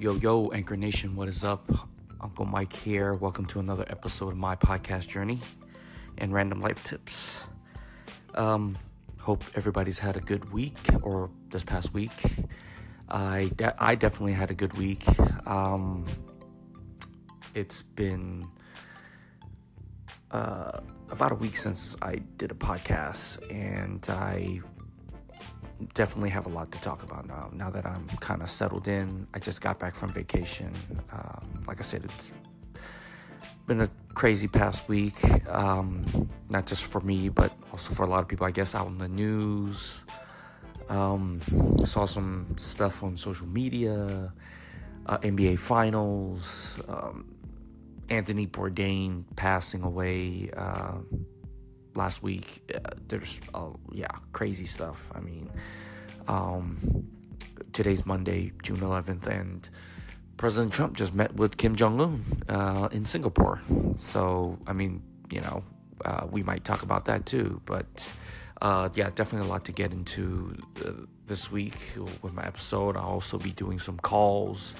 Yo, yo, Anchor Nation, what is up? Uncle Mike here. Welcome to another episode of my podcast journey and random life tips. Um, hope everybody's had a good week or this past week. I, de- I definitely had a good week. Um, it's been uh, about a week since I did a podcast, and I definitely have a lot to talk about now. Now that I'm kind of settled in, I just got back from vacation. Um, like I said, it's been a crazy past week, um, not just for me, but also for a lot of people, I guess, out in the news. Um, saw some stuff on social media, uh, NBA Finals, um, Anthony Bourdain passing away. Uh, last week. Uh, there's, uh, yeah, crazy stuff. I mean, um, today's Monday, June 11th, and President Trump just met with Kim Jong Un uh, in Singapore. So, I mean, you know, uh, we might talk about that too. But uh, yeah, definitely a lot to get into uh, this week with my episode. I'll also be doing some calls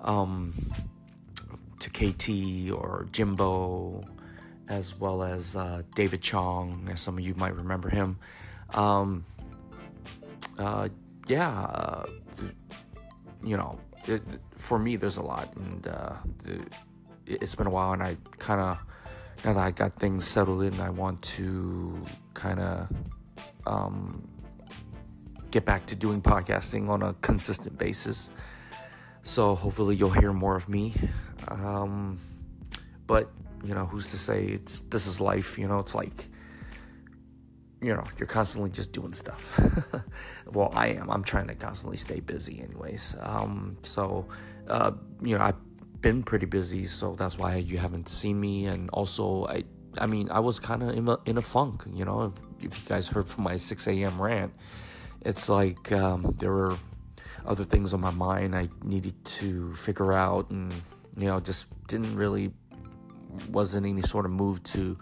um, to KT or Jimbo as well as uh, David Chong, as some of you might remember him. Um, uh, yeah, uh, you know, it, for me, there's a lot, and uh, it's been a while, and I kind of now that I got things settled in, I want to kind of um, get back to doing podcasting on a consistent basis. So hopefully you'll hear more of me. Um, but you know, who's to say it's this is life, you know, it's like you know, you're constantly just doing stuff. well, I am. I'm trying to constantly stay busy anyways. Um, so uh, you know, I've been pretty busy, so that's why you haven't seen me and also I I mean, I was kind of in a, in a funk, you know, if, you guys heard from my 6 a.m. rant, it's like um, there were other things on my mind I needed to figure out and, you know, just didn't really wasn't any sort of move to,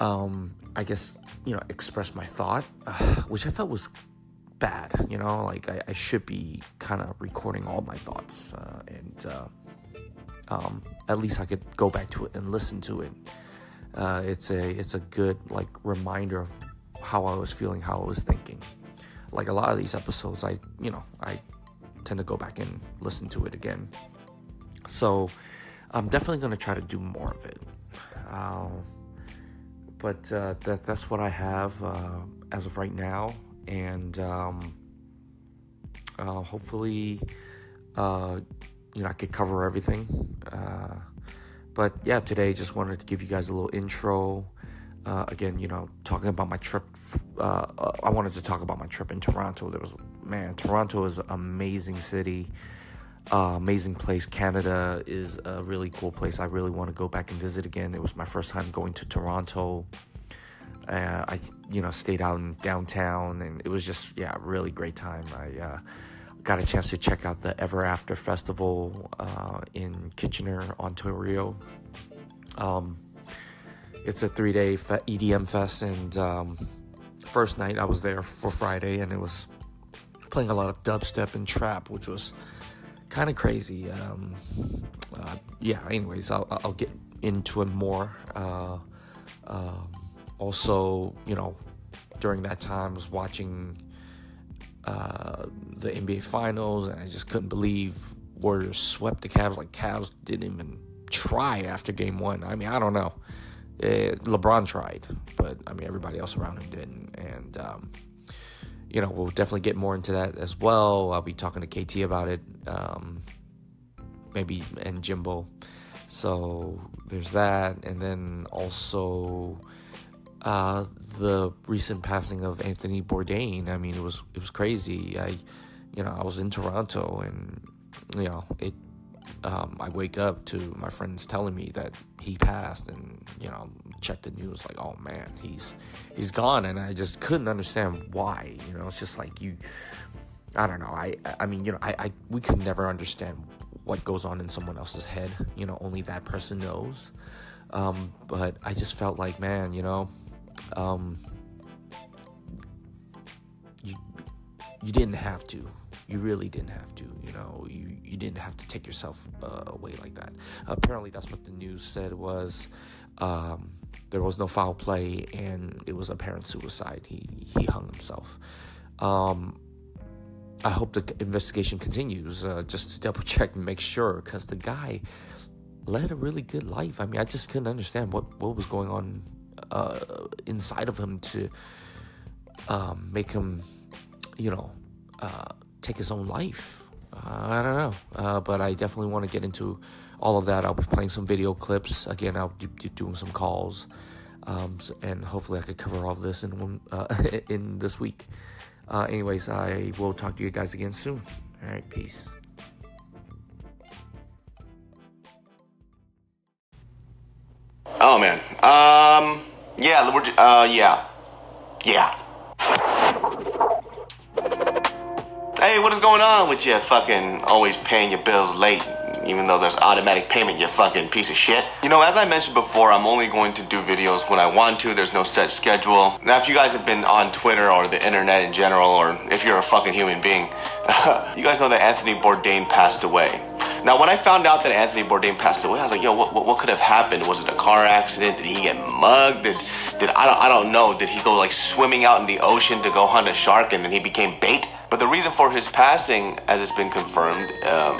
um, I guess, you know, express my thought, uh, which I felt was bad. You know, like I, I should be kind of recording all my thoughts, uh, and uh, um, at least I could go back to it and listen to it. Uh, it's a it's a good like reminder of how I was feeling, how I was thinking. Like a lot of these episodes, I you know I tend to go back and listen to it again. So I'm definitely going to try to do more of it. Uh, but uh, that, that's what I have uh, as of right now. And um, uh, hopefully, uh, you know, I could cover everything. Uh, but yeah, today just wanted to give you guys a little intro. again, you know, talking about my trip. I wanted to talk about my trip in Toronto. There was, man, Toronto is an amazing city. Uh, amazing place. Canada is a really cool place. I really want to go back and visit again. It was my first time going to Toronto. Uh, I, you know, stayed out in downtown, and it was just, yeah, really great time. I uh, got a chance to check out the Ever After Festival uh, in Kitchener, Ontario. Um, it's a three-day fe- EDM fest, and um, first night I was there for Friday, and it was playing a lot of dubstep and trap, which was kind of crazy. Um, uh, yeah. Anyways, I'll, I'll get into it more. Uh, uh, also, you know, during that time, I was watching uh, the NBA Finals, and I just couldn't believe Warriors swept the Cavs. Like Cavs didn't even try after Game One. I mean, I don't know. It, LeBron tried, but I mean, everybody else around him didn't, and. Um, you know, we'll definitely get more into that as well. I'll be talking to KT about it, um, maybe and Jimbo. So there's that, and then also uh, the recent passing of Anthony Bourdain. I mean, it was it was crazy. I, you know, I was in Toronto, and you know, it um, I wake up to my friends telling me that he passed, and you know, check the news like, oh man, he's he's gone, and I just couldn't understand why. You know, it's just like you, I don't know. I I mean, you know, I, I we could never understand what goes on in someone else's head. You know, only that person knows. Um, but I just felt like, man, you know, um, you you didn't have to You really didn't have to. You know, you, you didn't have to take yourself uh, away like that. Apparently, that's what the news said was um, there was no foul play and it was apparent suicide. He he hung himself. Um, I hope the investigation continues uh, just to double check and make sure because the guy led a really good life. I mean, I just couldn't understand what, what was going on uh, inside of him to um, make him, you know, uh, take his own life. Uh, I don't know, uh, but I definitely want to get into all of that. I'll be playing some video clips. Again, I'll be doing some calls, um, and hopefully, I could cover all of this in one uh, in this week. Uh, anyways, I will talk to you guys again soon. All right, peace. Oh man. Um. Yeah. Uh. Yeah. Yeah. Hey, what is going on with you fucking always paying your bills late, even though there's automatic payment, you fucking piece of shit? You know, as I mentioned before, I'm only going to do videos when I want to. There's no set schedule. Now, if you guys have been on Twitter or the internet in general, or if you're a fucking human being, you guys know that Anthony Bourdain passed away. Now, when I found out that Anthony Bourdain passed away, I was like, yo, what, what, what, could have happened? Was it a car accident? Did he get mugged? Did, did I, don't, I don't know. Did he go like swimming out in the ocean to go hunt a shark and then he became bait? But the reason for his passing, as it's been confirmed, um,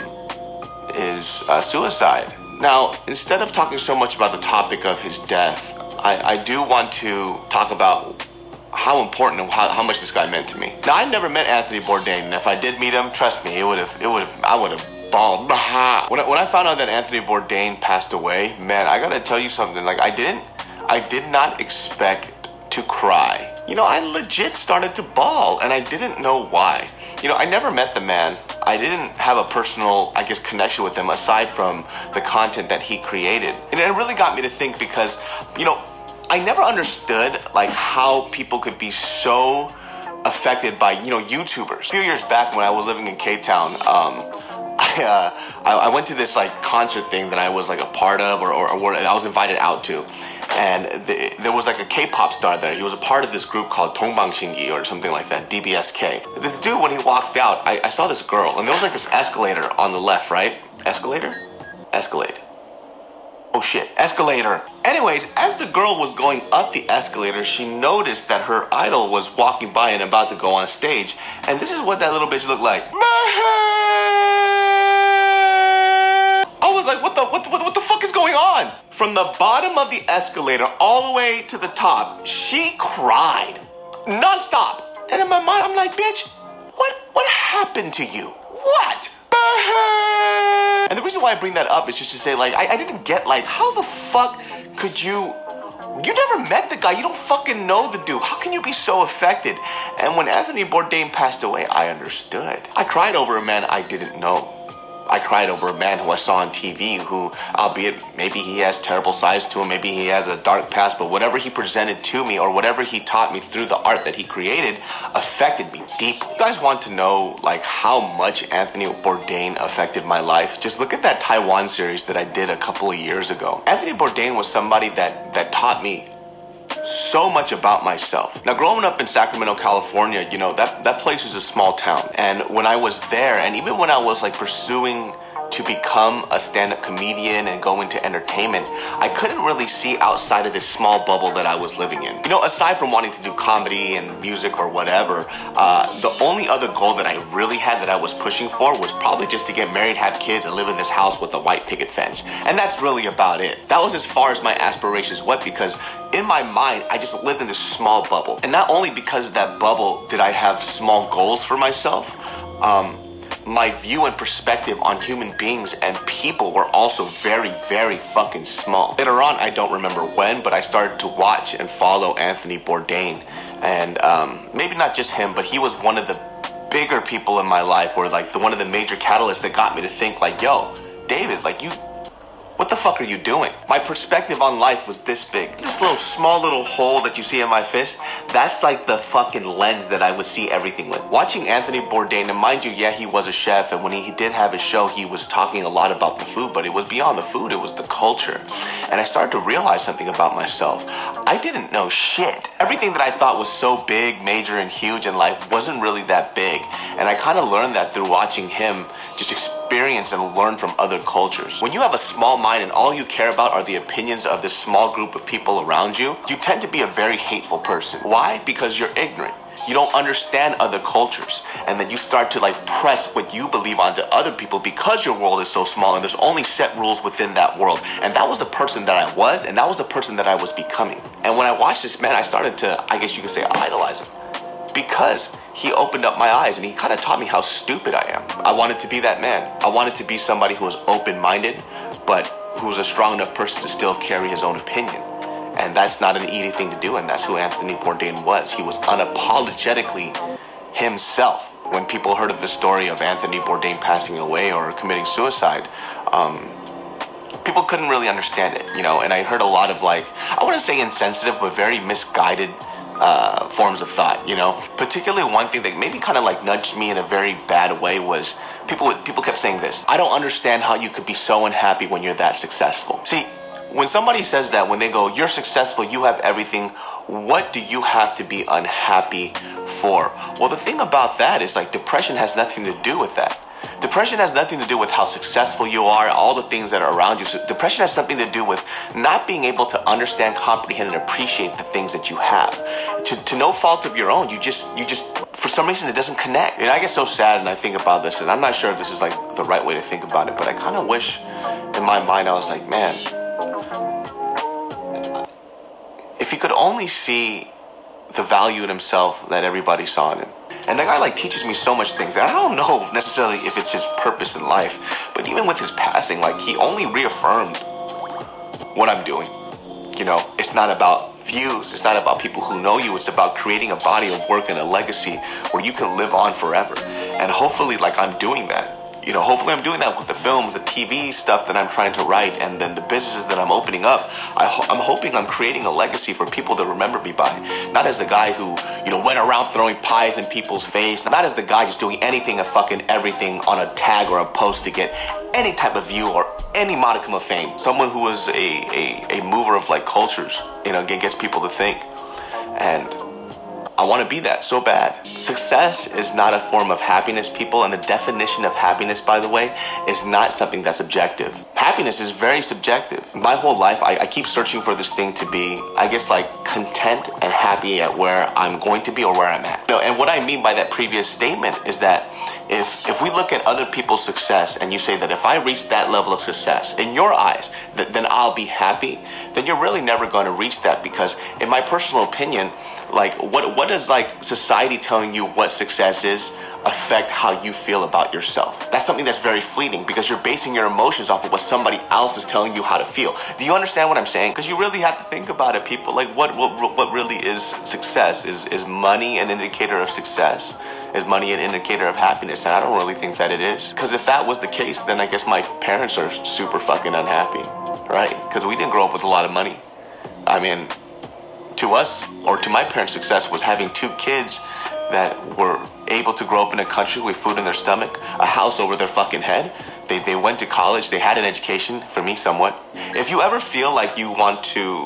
is uh, suicide. Now, instead of talking so much about the topic of his death, I, I do want to talk about how important and how, how, much this guy meant to me. Now, I never met Anthony Bourdain, and if I did meet him, trust me, it would have, it would have, I would have bawled. When I, when I found out that Anthony Bourdain passed away, man, I gotta tell you something. Like, I didn't, I did not expect to cry you know, I legit started to bawl and I didn't know why. You know, I never met the man. I didn't have a personal, I guess, connection with him aside from the content that he created. And it really got me to think because, you know, I never understood like how people could be so affected by, you know, YouTubers. A few years back when I was living in K-Town, um, I, uh, I, I, went to this like concert thing that I was like a part of or, or, or I was invited out to and the, there was like a K-pop star there. He was a part of this group called Dongbang or something like that, DBSK. This dude, when he walked out, I, I saw this girl, and there was like this escalator on the left, right? Escalator? Escalade. Oh shit, escalator. Anyways, as the girl was going up the escalator, she noticed that her idol was walking by and about to go on stage. And this is what that little bitch looked like. I was like, what the what, what, what the fuck is going on? From the bottom of the escalator all the way to the top, she cried nonstop. And in my mind, I'm like, bitch, what what happened to you? What? And the reason why I bring that up is just to say, like, I, I didn't get like, how the fuck could you you never met the guy. You don't fucking know the dude. How can you be so affected? And when Anthony Bourdain passed away, I understood. I cried over a man I didn't know. I cried over a man who I saw on TV who, albeit maybe he has terrible sides to him, maybe he has a dark past, but whatever he presented to me or whatever he taught me through the art that he created affected me deeply. You guys want to know like how much Anthony Bourdain affected my life? Just look at that Taiwan series that I did a couple of years ago. Anthony Bourdain was somebody that that taught me so much about myself. Now, growing up in Sacramento, California, you know, that, that place is a small town. And when I was there, and even when I was like pursuing to become a stand-up comedian and go into entertainment, I couldn't really see outside of this small bubble that I was living in. You know, aside from wanting to do comedy and music or whatever, uh, the only other goal that I really had that I was pushing for was probably just to get married, have kids, and live in this house with a white picket fence. And that's really about it. That was as far as my aspirations went because in my mind, I just lived in this small bubble. And not only because of that bubble did I have small goals for myself, um, my view and perspective on human beings and people were also very, very fucking small. Later on, I don't remember when, but I started to watch and follow Anthony Bourdain. And um, maybe not just him, but he was one of the bigger people in my life, or like the one of the major catalysts that got me to think, like, yo, David, like you What the fuck are you doing? My perspective on life was this big. This little small little hole that you see in my fist, that's like the fucking lens that I would see everything with. Watching Anthony Bourdain, and mind you, yeah, he was a chef, and when he did have his show, he was talking a lot about the food, but it was beyond the food, it was the culture. And I started to realize something about myself. I didn't know shit. Everything that I thought was so big, major, and huge in life wasn't really that big. And I kind of learned that through watching him just experience and learn from other cultures. When you have a small mind and all you care about are the opinions of this small group of people around you, you tend to be a very hateful person. Why? Because you're ignorant. You don't understand other cultures. And then you start to like press what you believe onto other people because your world is so small and there's only set rules within that world. And that was the person that I was, and that was the person that I was becoming. And when I watched this man, I started to, I guess you could say, idolize him because he opened up my eyes and he kind of taught me how stupid I am. I wanted to be that man. I wanted to be somebody who was open minded, but who was a strong enough person to still carry his own opinion. And that's not an easy thing to do, and that's who Anthony Bourdain was. He was unapologetically himself. When people heard of the story of Anthony Bourdain passing away or committing suicide, um, people couldn't really understand it, you know. And I heard a lot of like, I wouldn't say insensitive, but very misguided uh, forms of thought, you know. Particularly one thing that maybe kind of like nudged me in a very bad way was people people kept saying this. I don't understand how you could be so unhappy when you're that successful. See, when somebody says that, when they go, "You're successful, you have everything," what do you have to be unhappy for? Well, the thing about that is like depression has nothing to do with that. Depression has nothing to do with how successful you are, all the things that are around you. So depression has something to do with not being able to understand, comprehend, and appreciate the things that you have. To, to no fault of your own, you just you just for some reason it doesn't connect. And I get so sad and I think about this, and I'm not sure if this is like the right way to think about it, but I kind of wish in my mind I was like, man, if he could only see the value in himself that everybody saw in him. And that guy like teaches me so much things. And I don't know necessarily if it's his purpose in life, but even with his passing, like he only reaffirmed what I'm doing. You know, it's not about views. It's not about people who know you. It's about creating a body of work and a legacy where you can live on forever. And hopefully, like I'm doing that you know, hopefully I'm doing that with the films, the TV stuff that I'm trying to write, and then the businesses that I'm opening up. I am hoping I'm creating a legacy for people to remember me by. Not as the guy who, you know, went around throwing pies in people's face. Not as the guy just doing anything and fucking everything on a tag or a post to get any type of view or any modicum of fame. Someone who is a, a, a mover of like cultures, you know, gets people to think. And I want to be that so bad. Success is not a form of happiness, people, and the definition of happiness, by the way, is not something that's objective. Happiness is very subjective. My whole life, I, I keep searching for this thing to be, I guess, like content and happy at where I'm going to be or where I'm at. No, and what I mean by that previous statement is that if if we look at other people's success and you say that if I reach that level of success in your eyes, th- then I'll be happy, then you're really never going to reach that because, in my personal opinion, like what what does like society telling you what success is affect how you feel about yourself? That's something that's very fleeting because you're basing your emotions off of what somebody else is telling you how to feel. Do you understand what i'm saying? Because you really have to think about it people. Like what what what really is success? Is is money an indicator of success is money an indicator of happiness and i don't really think that it is because if that was the case then i guess my parents are super fucking unhappy right because we didn't grow up with a lot of money i mean to us or to my parents' success was having two kids that were able to grow up in a country with food in their stomach, a house over their fucking head. They, they went to college, they had an education, for me, somewhat. If you ever feel like you want to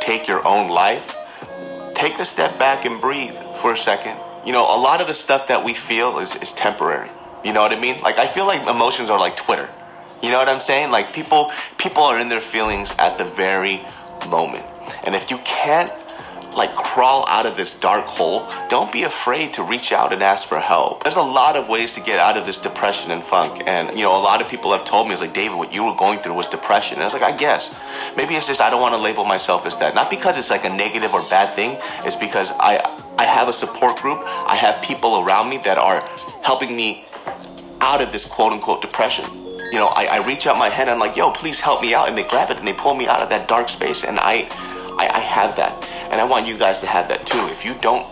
take your own life, take a step back and breathe for a second. You know, a lot of the stuff that we feel is, is temporary. You know what I mean? Like, I feel like emotions are like Twitter. You know what I'm saying? Like, people, people are in their feelings at the very moment. And if you can't like crawl out of this dark hole, don't be afraid to reach out and ask for help. There's a lot of ways to get out of this depression and funk. And, you know, a lot of people have told me, it's like, David, what you were going through was depression. And I was like, I guess. Maybe it's just I don't want to label myself as that. Not because it's like a negative or bad thing, it's because I, I have a support group. I have people around me that are helping me out of this quote unquote depression. You know, I, I reach out my hand, I'm like, yo, please help me out. And they grab it and they pull me out of that dark space. And I, I, I have that. And I want you guys to have that too. If you don't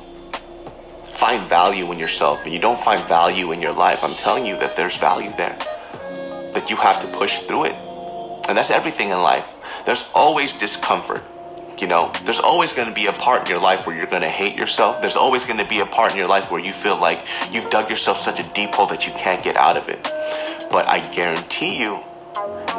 find value in yourself and you don't find value in your life, I'm telling you that there's value there. That you have to push through it. And that's everything in life. There's always discomfort. You know, there's always going to be a part in your life where you're going to hate yourself. There's always going to be a part in your life where you feel like you've dug yourself such a deep hole that you can't get out of it. But I guarantee you,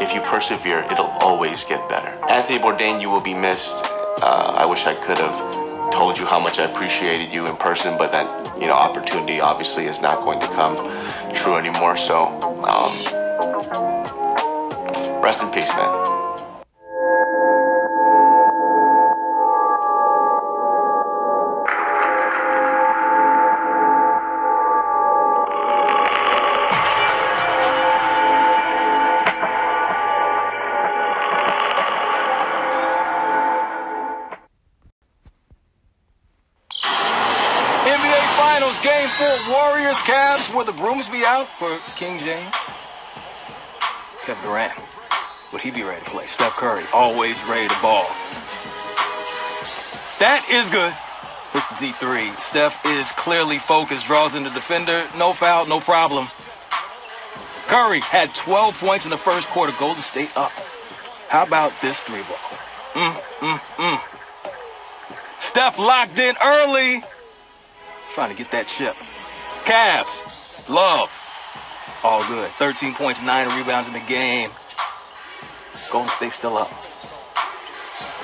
if you persevere, it'll always get better. Anthony Bourdain, you will be missed. Uh, I wish I could have told you how much I appreciated you in person, but that you know opportunity obviously is not going to come true anymore. So, um, rest in peace, man. Warriors, Cavs, will the brooms be out for King James? Kevin Durant, would he be ready to play? Steph Curry, always ready to ball. That is good. It's the D3. Steph is clearly focused, draws in the defender. No foul, no problem. Curry had 12 points in the first quarter. Golden State up. How about this three ball? Mm, mm, mm. Steph locked in early. Trying to get that chip. Cavs, love. All good. 13 points, 9 rebounds in the game. Golden State still up.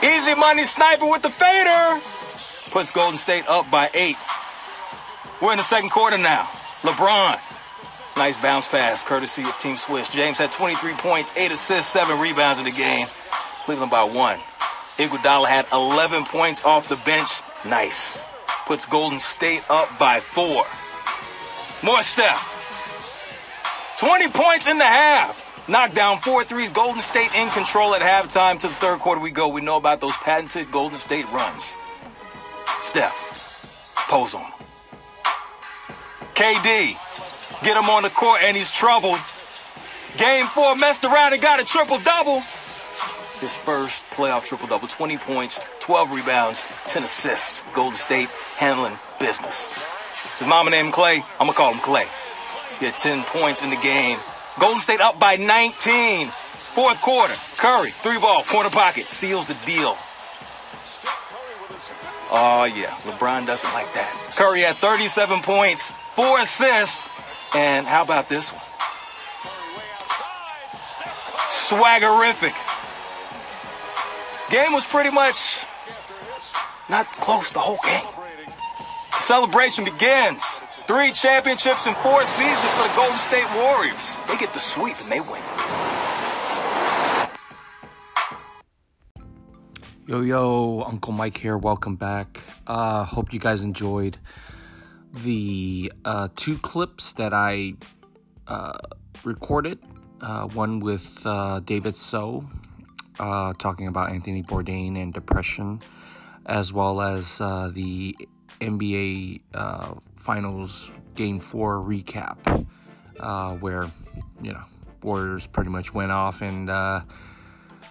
Easy money sniper with the fader. Puts Golden State up by 8. We're in the second quarter now. LeBron. Nice bounce pass, courtesy of Team Swiss. James had 23 points, 8 assists, 7 rebounds in the game. Cleveland by 1. Iguodala had 11 points off the bench. Nice. Puts Golden State up by 4. More Steph. 20 points in the half. Knocked down four threes. Golden State in control at halftime. To the third quarter we go. We know about those patented Golden State runs. Steph, pose on. KD, get him on the court and he's troubled. Game four, messed around and got a triple double. His first playoff triple double 20 points, 12 rebounds, 10 assists. Golden State handling business. His mama named Clay. I'm gonna call him Clay. He had 10 points in the game. Golden State up by 19. Fourth quarter. Curry, three ball, corner pocket, seals the deal. Oh yeah, LeBron doesn't like that. Curry had 37 points, four assists, and how about this one? Swaggerific. Game was pretty much not close the whole game. Celebration begins. Three championships in four seasons for the Golden State Warriors. They get the sweep and they win. Yo, yo, Uncle Mike here. Welcome back. Uh, hope you guys enjoyed the uh, two clips that I uh, recorded. Uh, one with uh, David So, uh, talking about Anthony Bourdain and depression, as well as the NBA uh, Finals Game Four recap, uh, where you know Warriors pretty much went off and uh,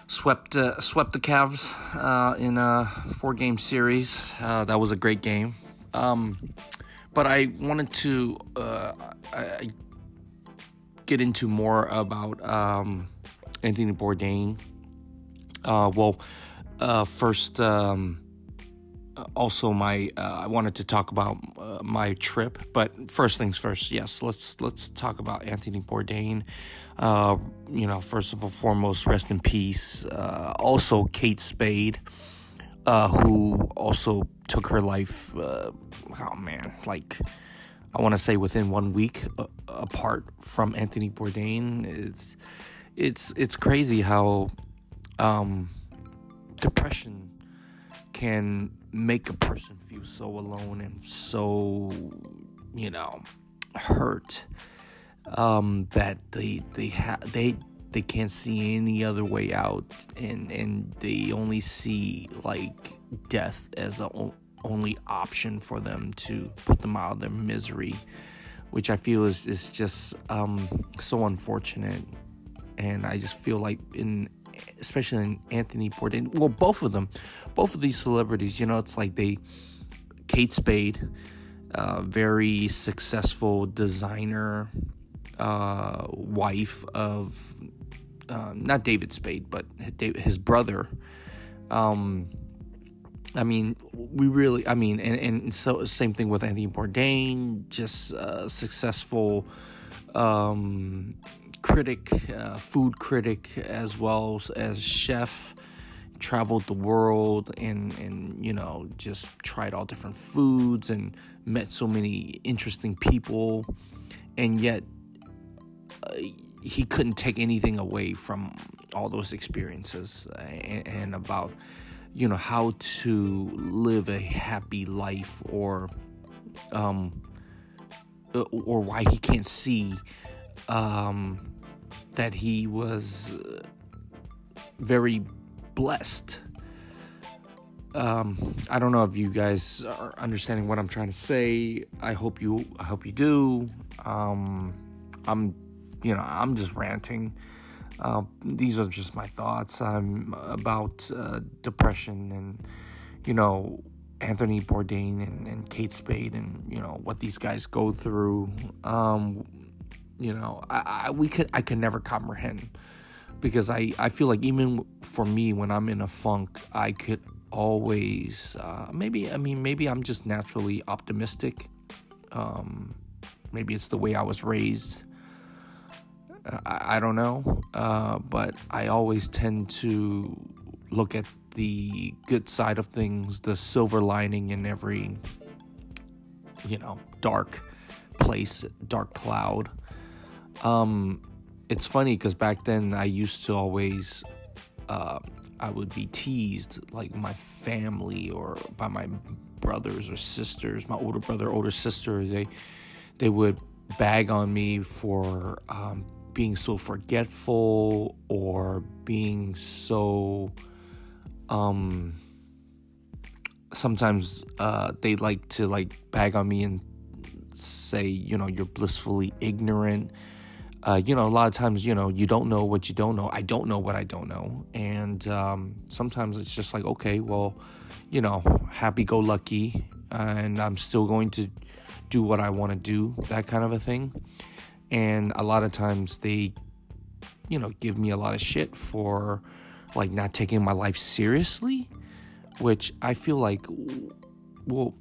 swept uh, swept the Cavs uh, in a four game series. Uh, that was a great game. Um, but I wanted to I, get into more about um, Anthony Bourdain. well, first. Um, also my uh, I wanted to talk about uh, my trip, but first things first. Yes, let's let's talk about Anthony Bourdain. Uh, you know, first of all, foremost, rest in peace. Uh, also, Kate Spade, uh, who also took her life. Uh, oh man, like I want to say within one week apart from Anthony Bourdain. It's it's it's crazy how um, depression can make a person feel so alone and so you know hurt um, that they they have they they can't see any other way out and and they only see like death as the o- only option for them to put them out of their misery which i feel is is just um, so unfortunate and i just feel like in especially in Anthony Bourdain. Well, both of them, both of these celebrities. You know, it's like they, Kate Spade, uh, very successful designer, uh, wife of uh, not David Spade, but his brother. Um, I mean, we really, I mean, and, and so same thing with Anthony Bourdain, just uh, successful um, critic, uh, food critic, as well as chef. Traveled the world and and you know just tried all different foods and met so many interesting people, and yet uh, he couldn't take anything away from all those experiences and, and about you know how to live a happy life or um uh, or why he can't see um that he was uh, very blessed. Um i don't know if you guys are understanding what i'm trying to say. I hope you i hope you do. Um i'm you know i'm just ranting. Uh, these are just my thoughts. Um, about uh, depression and, you know, Anthony Bourdain and, and, Kate Spade and, you know, what these guys go through. Um, you know, I, I, we could, I can never comprehend because I, I feel like even for me, when I'm in a funk, I could always, uh, maybe, I mean, maybe I'm just naturally optimistic. Um, maybe it's the way I was raised. I, I don't know, uh, but I always tend to look at the good side of things, the silver lining in every, you know, dark place, dark cloud. Um, it's funny because back then I used to always, uh, I would be teased like my family or by my brothers or sisters, my older brother, older sister. They, they would bag on me for um, being so forgetful or being so um sometimes uh they like to like bag on me and say you know you're blissfully ignorant uh, you know, a lot of times, you know, you don't know what you don't know. I don't know what I don't know. And um, sometimes it's just like, okay, well, you know, happy go lucky. and I'm still going to do what I want to do, that kind of a thing and a lot of times they you know give me a lot of shit for like not taking my life seriously which i feel like well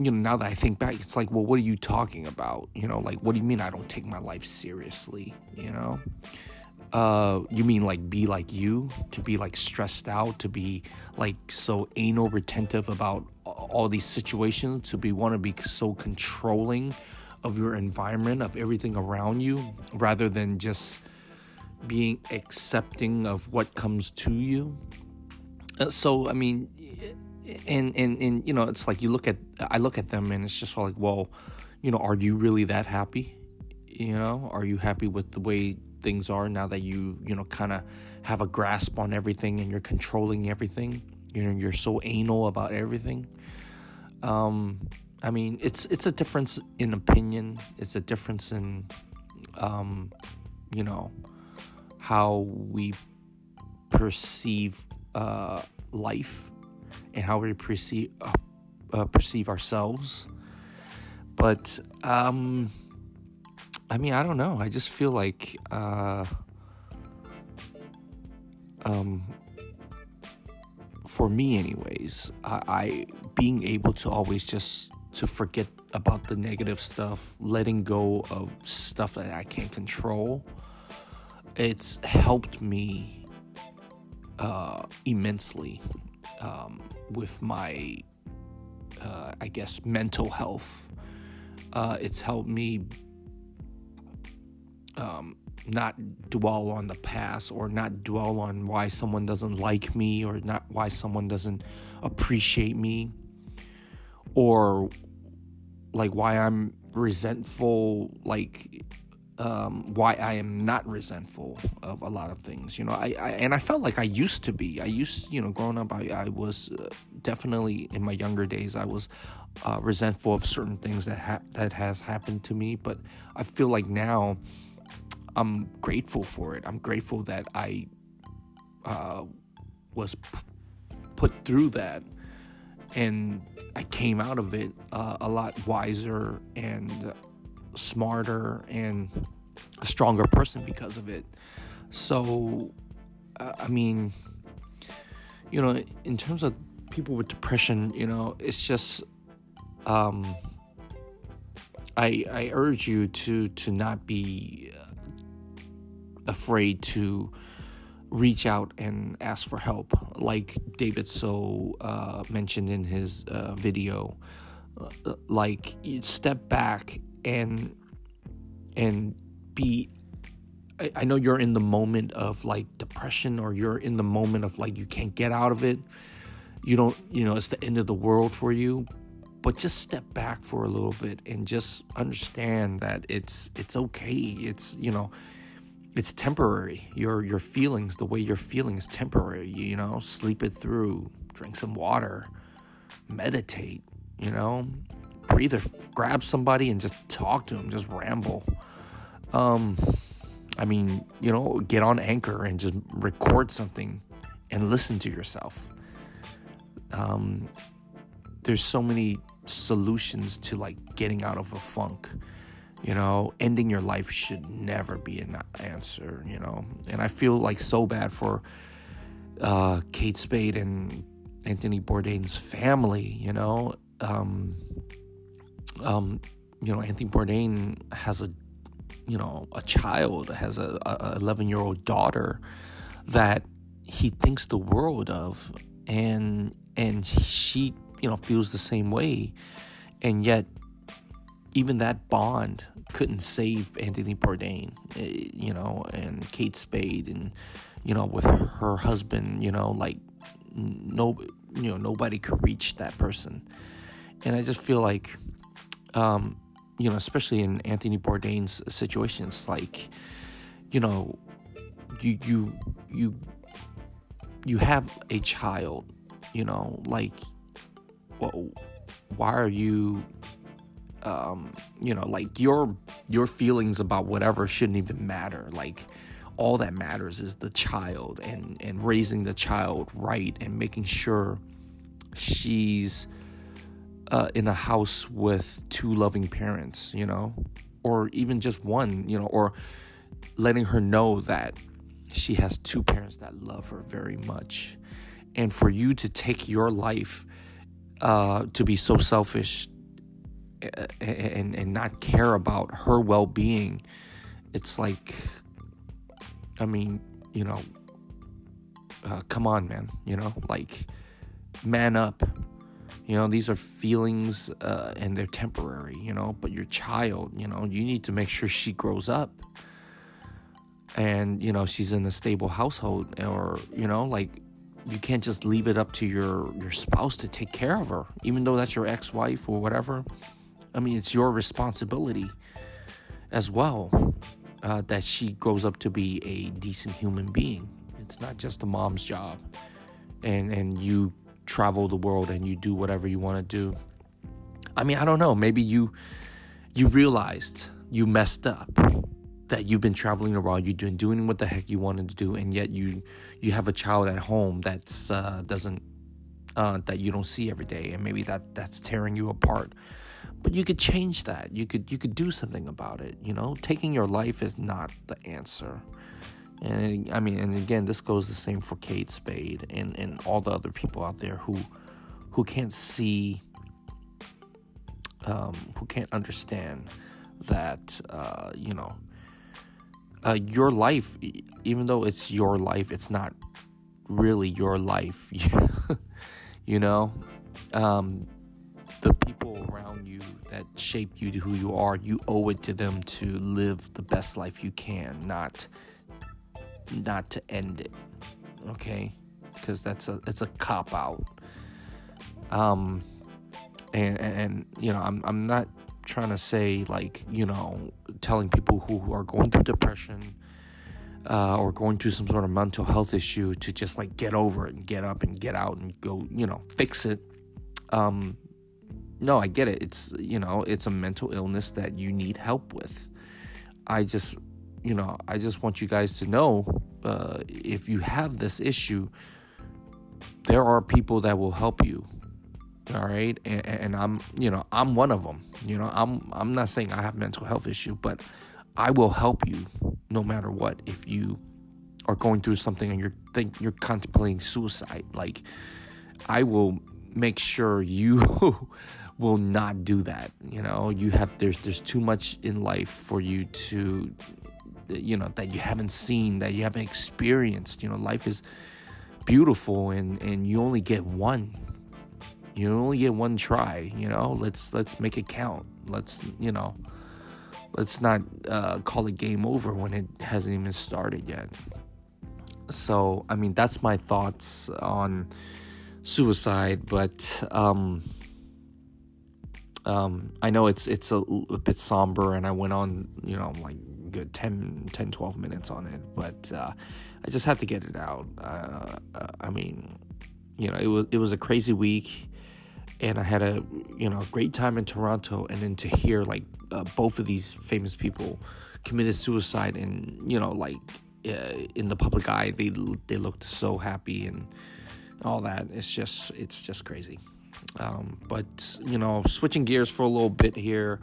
you know now that i think back it's like well what are you talking about? You know like what do you mean i don't take my life seriously? You know? Uh you mean like be like you? To be like stressed out? To be like so anal retentive about all these situations? To be want to be so controlling of your environment, of everything around you, rather than just being accepting of what comes to you. Uh, so, I mean, and, and, and, you know, it's like you look at, I look at them and it's just like, well, you know, are you really that happy? You know, are you happy with the way things are now that you, you know, kind of have a grasp on everything and you're controlling everything? You know, you're so anal about everything. Um, I mean, it's it's a difference in opinion. It's a difference in, um, you know, how we perceive uh, life and how we perceive uh, uh, perceive ourselves. But um, I mean, I don't know. I just feel like uh, um, for me, anyways, I, I being able to always just to forget about the negative stuff, letting go of stuff that I can't control. It's helped me uh, immensely um, with my, uh, I guess, mental health. Uh, it's helped me um, not dwell on the past or not dwell on why someone doesn't like me or not why someone doesn't appreciate me or like why I'm resentful, like um, why I am not resentful of a lot of things. You know, I, I, and I felt like I used to be. I used, you know, growing up, I, I was uh, definitely in my younger days. I was uh, resentful of certain things that ha- that has happened to me. But I feel like now I'm grateful for it. I'm grateful that I uh, was p- put through that and I came out of it uh, a lot wiser and smarter and a stronger person because of it. So, I mean, you know, in terms of people with depression, you know, it's just, um, I I urge you to to not be uh, afraid to reach out and ask for help, like David So uh, mentioned in his uh, video. Uh, like step back and and be I, know you're in the moment of like depression or you're in the moment of like you can't get out of it. You don't you know it's the end of the world for you. But just step back for a little bit and just understand that it's it's okay. It's you know it's temporary. Your your feelings the way you're feeling is temporary you know? Sleep it through drink some water meditate you know breathe or grab somebody and just talk to them just ramble. Um i mean you know get on anchor and just record something and listen to yourself. Um there's so many solutions to like getting out of a funk you know? Ending your life should never be an answer you know? And i feel like so bad for uh kate spade and anthony bourdain's family you know? Um um you know anthony bourdain has a you know a child has a, a 11 year old daughter that he thinks the world of and and she you know feels the same way. And yet even that bond couldn't save Anthony Bourdain, eh, you know, and Kate Spade, and you know, with her husband, you know, like no, you know, nobody could reach that person, and I just feel like, um, you know, especially in Anthony Bourdain's situations, like, you know, you you you you have a child, you know, like, well, why are you um, you know, like your your feelings about whatever shouldn't even matter. Like all that matters is the child and and raising the child right and making sure she's uh, in a house with two loving parents, you know, or even just one, you know, or letting her know that she has two parents that love her very much. And for you to take your life uh, to be so selfish and and not care about her well-being it's like i mean you know uh, come on man you know like man up you know these are feelings uh, and they're temporary you know but your child you know you need to make sure she grows up. And you know she's in a stable household or you know like you can't just leave it up to your your spouse to take care of her even though that's your ex-wife or whatever. I mean, it's your responsibility as well uh, that she grows up to be a decent human being. It's not just a mom's job, and and you travel the world and you do whatever you want to do. I mean, I don't know. Maybe you you realized you messed up that you've been traveling around, you've been doing what the heck you wanted to do, and yet you you have a child at home that's uh, doesn't uh, that you don't see every day, and maybe that that's tearing you apart but you could change that you could you could do something about it you know taking your life is not the answer and i mean and again this goes the same for kate spade and and all the other people out there who who can't see um, who can't understand that uh, you know uh, your life even though it's your life it's not really your life you know? Um, the people around you that shaped you to who you are, you owe it to them to live the best life you can, not not to end it. Okay? Because that's a it's a cop out. Um and, and, you know, I'm I'm not trying to say like, you know, telling people who, who are going through depression uh, or going through some sort of mental health issue to just like get over it and get up and get out and go, you know, fix it. Um, no, I get it. It's, you know, it's a mental illness that you need help with. I just, you know, I just want you guys to know uh, if you have this issue, there are people that will help you. All right. And, and I'm, you know, I'm one of them. You know, I'm, I'm not saying I have mental health issue, but I will help you no matter what. If you are going through something and you're think you're contemplating suicide, like I will make sure you will not do that. You know, you have there's there's too much in life for you to you know that you haven't seen, that you haven't experienced. You know, life is beautiful and and you only get one. You only get one try, you know. Let's let's make it count. Let's, you know, let's not uh, call it game over when it hasn't even started yet. So, I mean, that's my thoughts on suicide, but um, um, I know it's it's a, a, bit somber, and I went on, you know, I'm like good 10, 10 12 minutes on it, but uh, I just had to get it out. Uh, uh I mean, you know, it was it was a crazy week, and I had a you know great time in Toronto, and then to hear like uh, both of these famous people committed suicide, and you know, like uh, in the public eye, they they looked so happy and all that. It's just it's just crazy. Um, but you know, switching gears for a little bit here.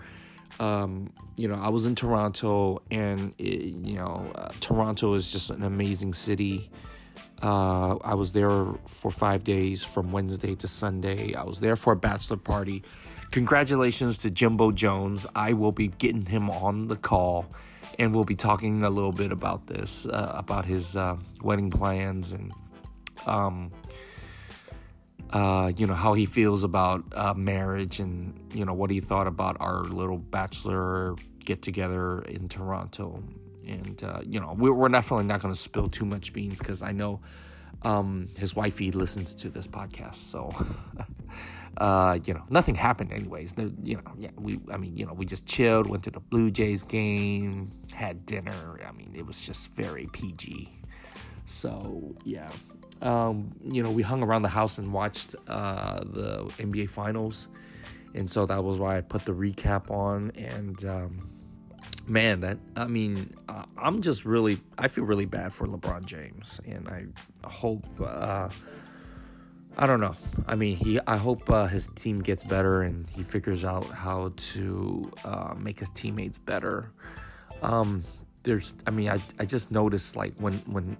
Um, you know, I was in Toronto, and it, you know, uh, Toronto is just an amazing city. Uh, I was there for five days from Wednesday to Sunday. I was there for a bachelor party. Congratulations to Jimbo Jones. I will be getting him on the call and we'll be talking a little bit about this, uh, about his uh, wedding plans and um, uh, you know, how he feels about uh, marriage and, you know, what he thought about our little bachelor get together in Toronto. And, uh, you know, we're definitely not going to spill too much beans because I know um, his wifey listens to this podcast. So, uh, you know, nothing happened anyways. You know, yeah, we, I mean, you know, we just chilled, went to the Blue Jays game, had dinner. I mean, it was just very PG. So, yeah, um, you know, we hung around the house and watched uh, the NBA Finals, and so that was why I put the recap on. And um, man, that I mean, uh, I'm just really, I feel really bad for LeBron James, and I hope. Uh, I don't know. I mean, he. I hope uh, his team gets better and he figures out how to uh, make his teammates better. Um, there's. I mean, I, I just noticed like when when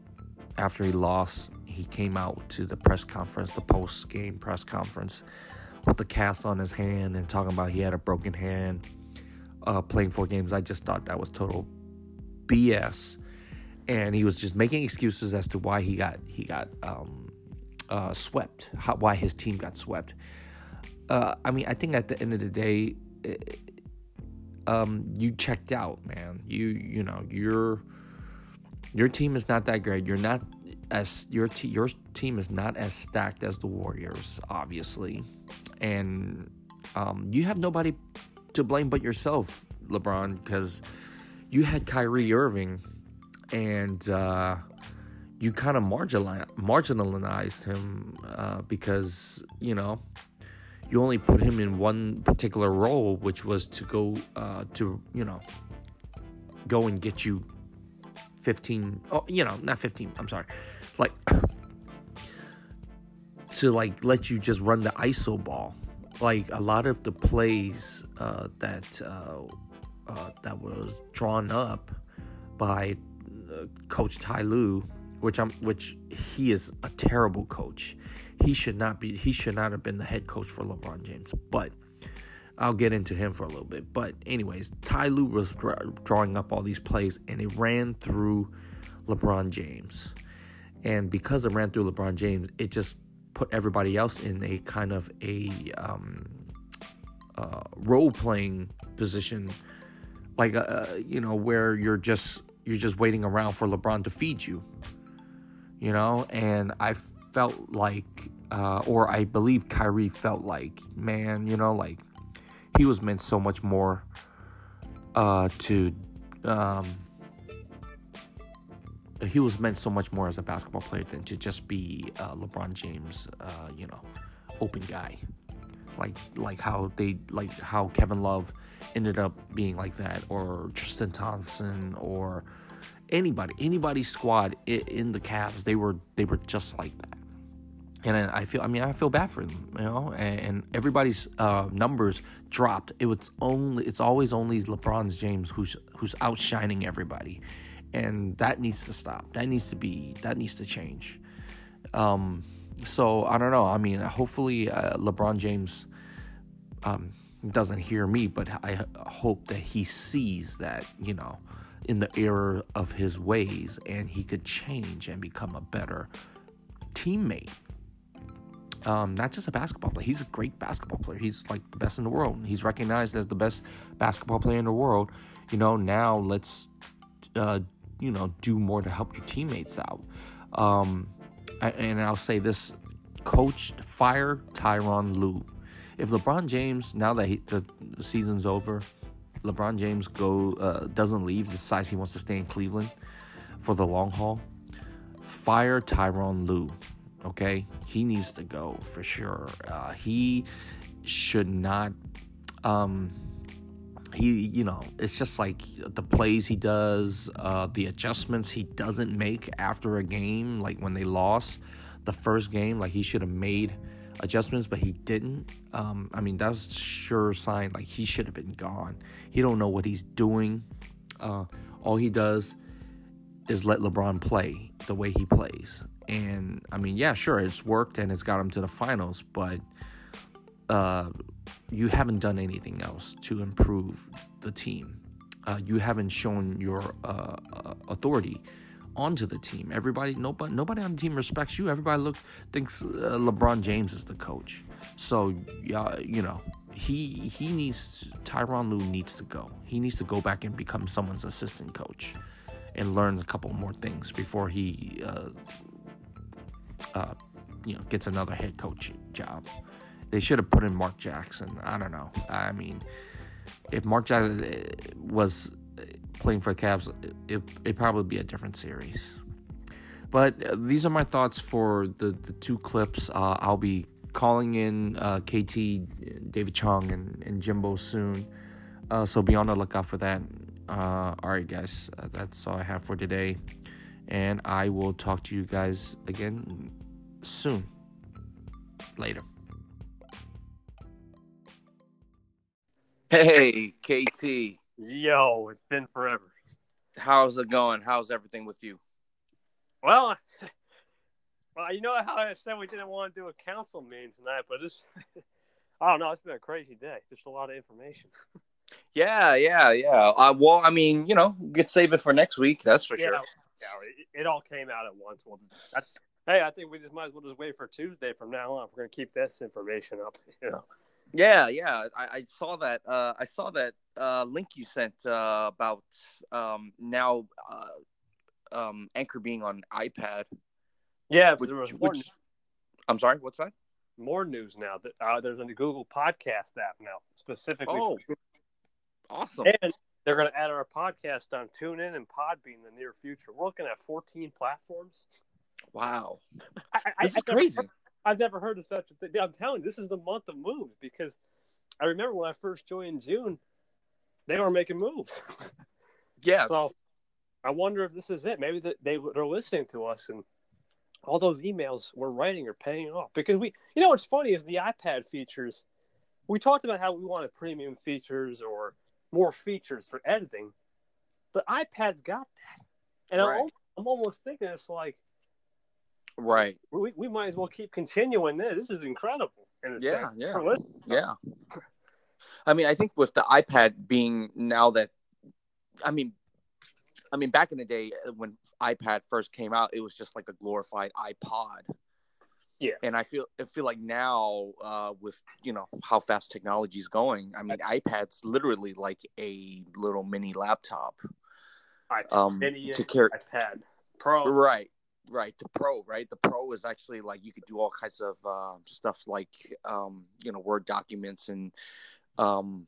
after he lost he came out to the press conference, the post game press conference, with the cast on his hand and talking about he had a broken hand uh, playing four games. I just thought that was total BS, and he was just making excuses as to why he got he got um, uh, swept, how, why his team got swept. Uh, I mean, I think at the end of the day, it, um, you checked out, man. You you know your your team is not that great. You're not as your your team is not as stacked as the Warriors, obviously, and um, you have nobody to blame but yourself, LeBron, because you had Kyrie Irving, and uh, you kind of marginalized marginalized him uh, because you know you only put him in one particular role, which was to go uh, to you know go and get you 15 oh you know not 15 i'm sorry. Like to like let you just run the iso ball. Like a lot of the plays uh, that uh, uh, that was drawn up by uh, coach Ty Lue which I'm which he is a terrible coach. He should not be he should not have been the head coach for LeBron James but I'll get into him for a little bit. But, anyways, Ty Lue was drawing up all these plays and it ran through LeBron James. And because it ran through LeBron James, it just put everybody else in a kind of a um, uh, role playing position, like uh, uh, you know, where you're just you're just waiting around for LeBron to feed you, you know. And I felt like, uh, or I believe Kyrie felt like, man, you know, like he was meant so much more uh, to. Um, he was meant so much more as a basketball player than to just be uh, LeBron James, uh, you know, open guy, like like how they like how Kevin Love ended up being like that, or Tristan Thompson, or anybody, anybody's squad in, in the Cavs, they were they were just like that. And I feel, I mean, I feel bad for them, you know, and, everybody's uh, numbers dropped. It was only, it's always only LeBron James who's who's outshining everybody, and that needs to stop. That needs to be, that needs to change. Um, so I don't know. I mean, hopefully uh, LeBron James um, doesn't hear me, but I hope that he sees that, you know, in the error of his ways, and he could change and become a better teammate um, not just a basketball player. He's a great basketball player. He's like the best in the world. He's recognized as the best basketball player in the world. You know, now let's, uh, you know, do more to help your teammates out. Um, and I'll say this: Coach, fire Tyronn Lue. If LeBron James, now that he, the, season's over, LeBron James go uh, doesn't leave, decides he wants to stay in Cleveland for the long haul. Fire Tyronn Lue. Okay, he needs to go for sure. Uh, he should not. Um, he, you know, it's just like the plays he does, uh, the adjustments he doesn't make after a game, like when they lost the first game, like he should have made adjustments, but he didn't. Um, I mean, that's sure sign like he should have been gone. He don't know what he's doing. Uh, all he does is let LeBron play the way he plays. And I mean, yeah, sure, it's worked and it's got him to the finals, but uh, you haven't done anything else to improve the team. Uh, you haven't shown your uh, uh authority onto the team. Everybody, nobody, nobody on the team respects you. Everybody look thinks uh, LeBron James is the coach. So yeah, you know, he he needs Tyronn Lue needs to go. He needs to go back and become someone's assistant coach and learn a couple more things before he uh, uh, you know, gets another head coach job. They should have put in Mark Jackson. I don't know. I mean, if Mark Jackson uh, was playing for the Cavs, it, it'd probably be a different series. But uh, these are my thoughts for the, the two clips. Uh, I'll be calling in uh, KT, David Chong, and, and Jimbo soon. Uh, so be on the lookout for that. Uh, all right, guys. that's all I have for today and I will talk to you guys again soon. Later. Hey, KT. Yo, it's been forever. How's it going? How's everything with you? Well, well, you know how I said we didn't want to do a council meeting tonight, but it's I don't know, it's been a crazy day. Just a lot of information. yeah, yeah, yeah. Uh, well, I mean, you know, get save it for next week. That's for yeah, sure yeah, it, it all came out at once. Well, that's hey, I think we just might as well just wait for Tuesday from now on. We're gonna keep this information up, you know. Yeah, yeah, I, I saw that. Uh, I saw that uh, link you sent uh, about um, now uh, um, Anchor being on iPad. Yeah, which, there was which, I'm sorry, what's that? More news now. That uh, there's a Google Podcast app now specifically. Oh, awesome! And they're going to add our podcast on TuneIn and Podbean in the near future. We're looking at 14 platforms. Wow, I, this I, is crazy. Never, I've never heard of such a thing. I'm telling you, this is the month of moves because I remember when I first joined June, they were making moves. Yeah. So I wonder if this is it. Maybe they they're listening to us and all those emails we're writing are paying off because we. You know what's funny is the iPad features. We talked about how we wanted premium features or more features for editing. The iPad's got that, and right. I'm, I'm almost thinking it's like, right, we, we might as well keep continuing this. This is incredible. yeah, yeah, yeah. I mean, I think with the iPad being now that, I mean, I mean, back in the day when iPad first came out, it was just like a glorified iPod. Yeah, and I feel I feel like now uh, with you know how fast technology is going, I mean iPad's literally like a little mini laptop. iPad um, mini to carry iPad Pro. Right, right. The Pro, right? The Pro is actually like you could do all kinds of uh, stuff like um, you know Word documents and um,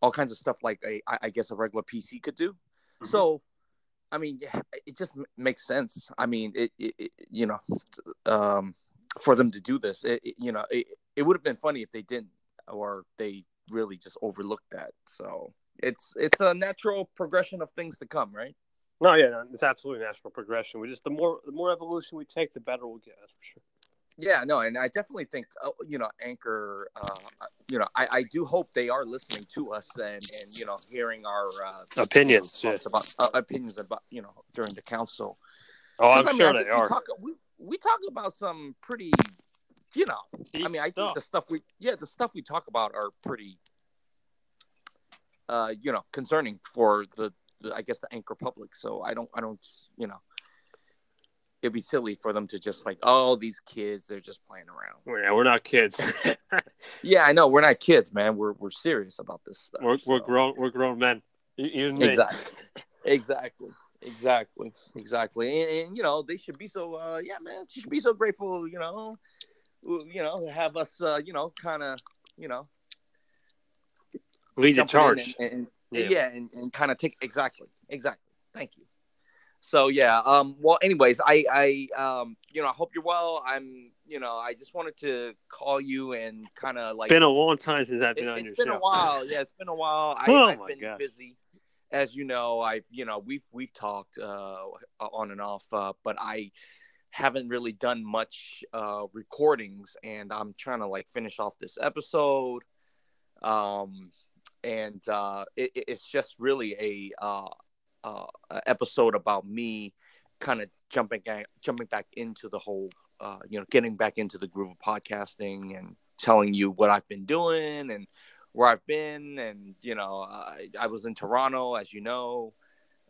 all kinds of stuff like a I, I guess a regular PC could do. Mm-hmm. So. I mean, it just makes sense. I mean, it, it, it you know, um, for them to do this. It, it, you know, it, it would have been funny if they didn't, or they really just overlooked that. So it's it's a natural progression of things to come, right? No, yeah, no, it's absolutely natural progression. We just the more the more evolution we take, the better we'll get. That's for sure. Yeah, no, and I definitely think uh, you know Anchor. Uh, you know, I, I do hope they are listening to us and and you know hearing our uh, Opinions, you know, thoughts about uh, opinions about you know during the council. Oh, I'm I mean, sure they are. We talk, we, we talk about some pretty, you know. I Deep mean, I think the stuff we yeah the stuff we talk about are pretty, uh, you know, concerning for the, the I guess the anchor public. So I don't I don't you know. It'd be silly for them to just like, oh, these kids, they're just playing around. Yeah, we're not kids. Yeah, I know. We're not kids, man. We're we're serious about this stuff. we're we're grown. We're grown men. You- you and me. Exactly. exactly. Exactly. Exactly. And, and, you know, they should be so uh yeah, man, you should be so grateful, you know, you know, have us uh, you know, kind of, you know, Lead the charge. And, and- Yeah. yeah. and, and kind of take exactly. Exactly. Thank you. So yeah, um well anyways, I I um you know, I hope you're well. I'm, you know, I just wanted to call you and kind of like been a long time since I've It, been on has your been show. a while. Yeah, it's been a while. I, Oh I've my been gosh. busy, as you know. I've you know we've we've talked uh, on and off, uh, but I haven't really done much uh, recordings, and I'm trying to like finish off this episode. Um, and uh, it, it- it's just really a uh, uh, episode about me kind of jumping jumping back into the whole uh, you know getting back into the groove of podcasting and telling you what I've been doing and where I've been and you know I, I was in Toronto as you know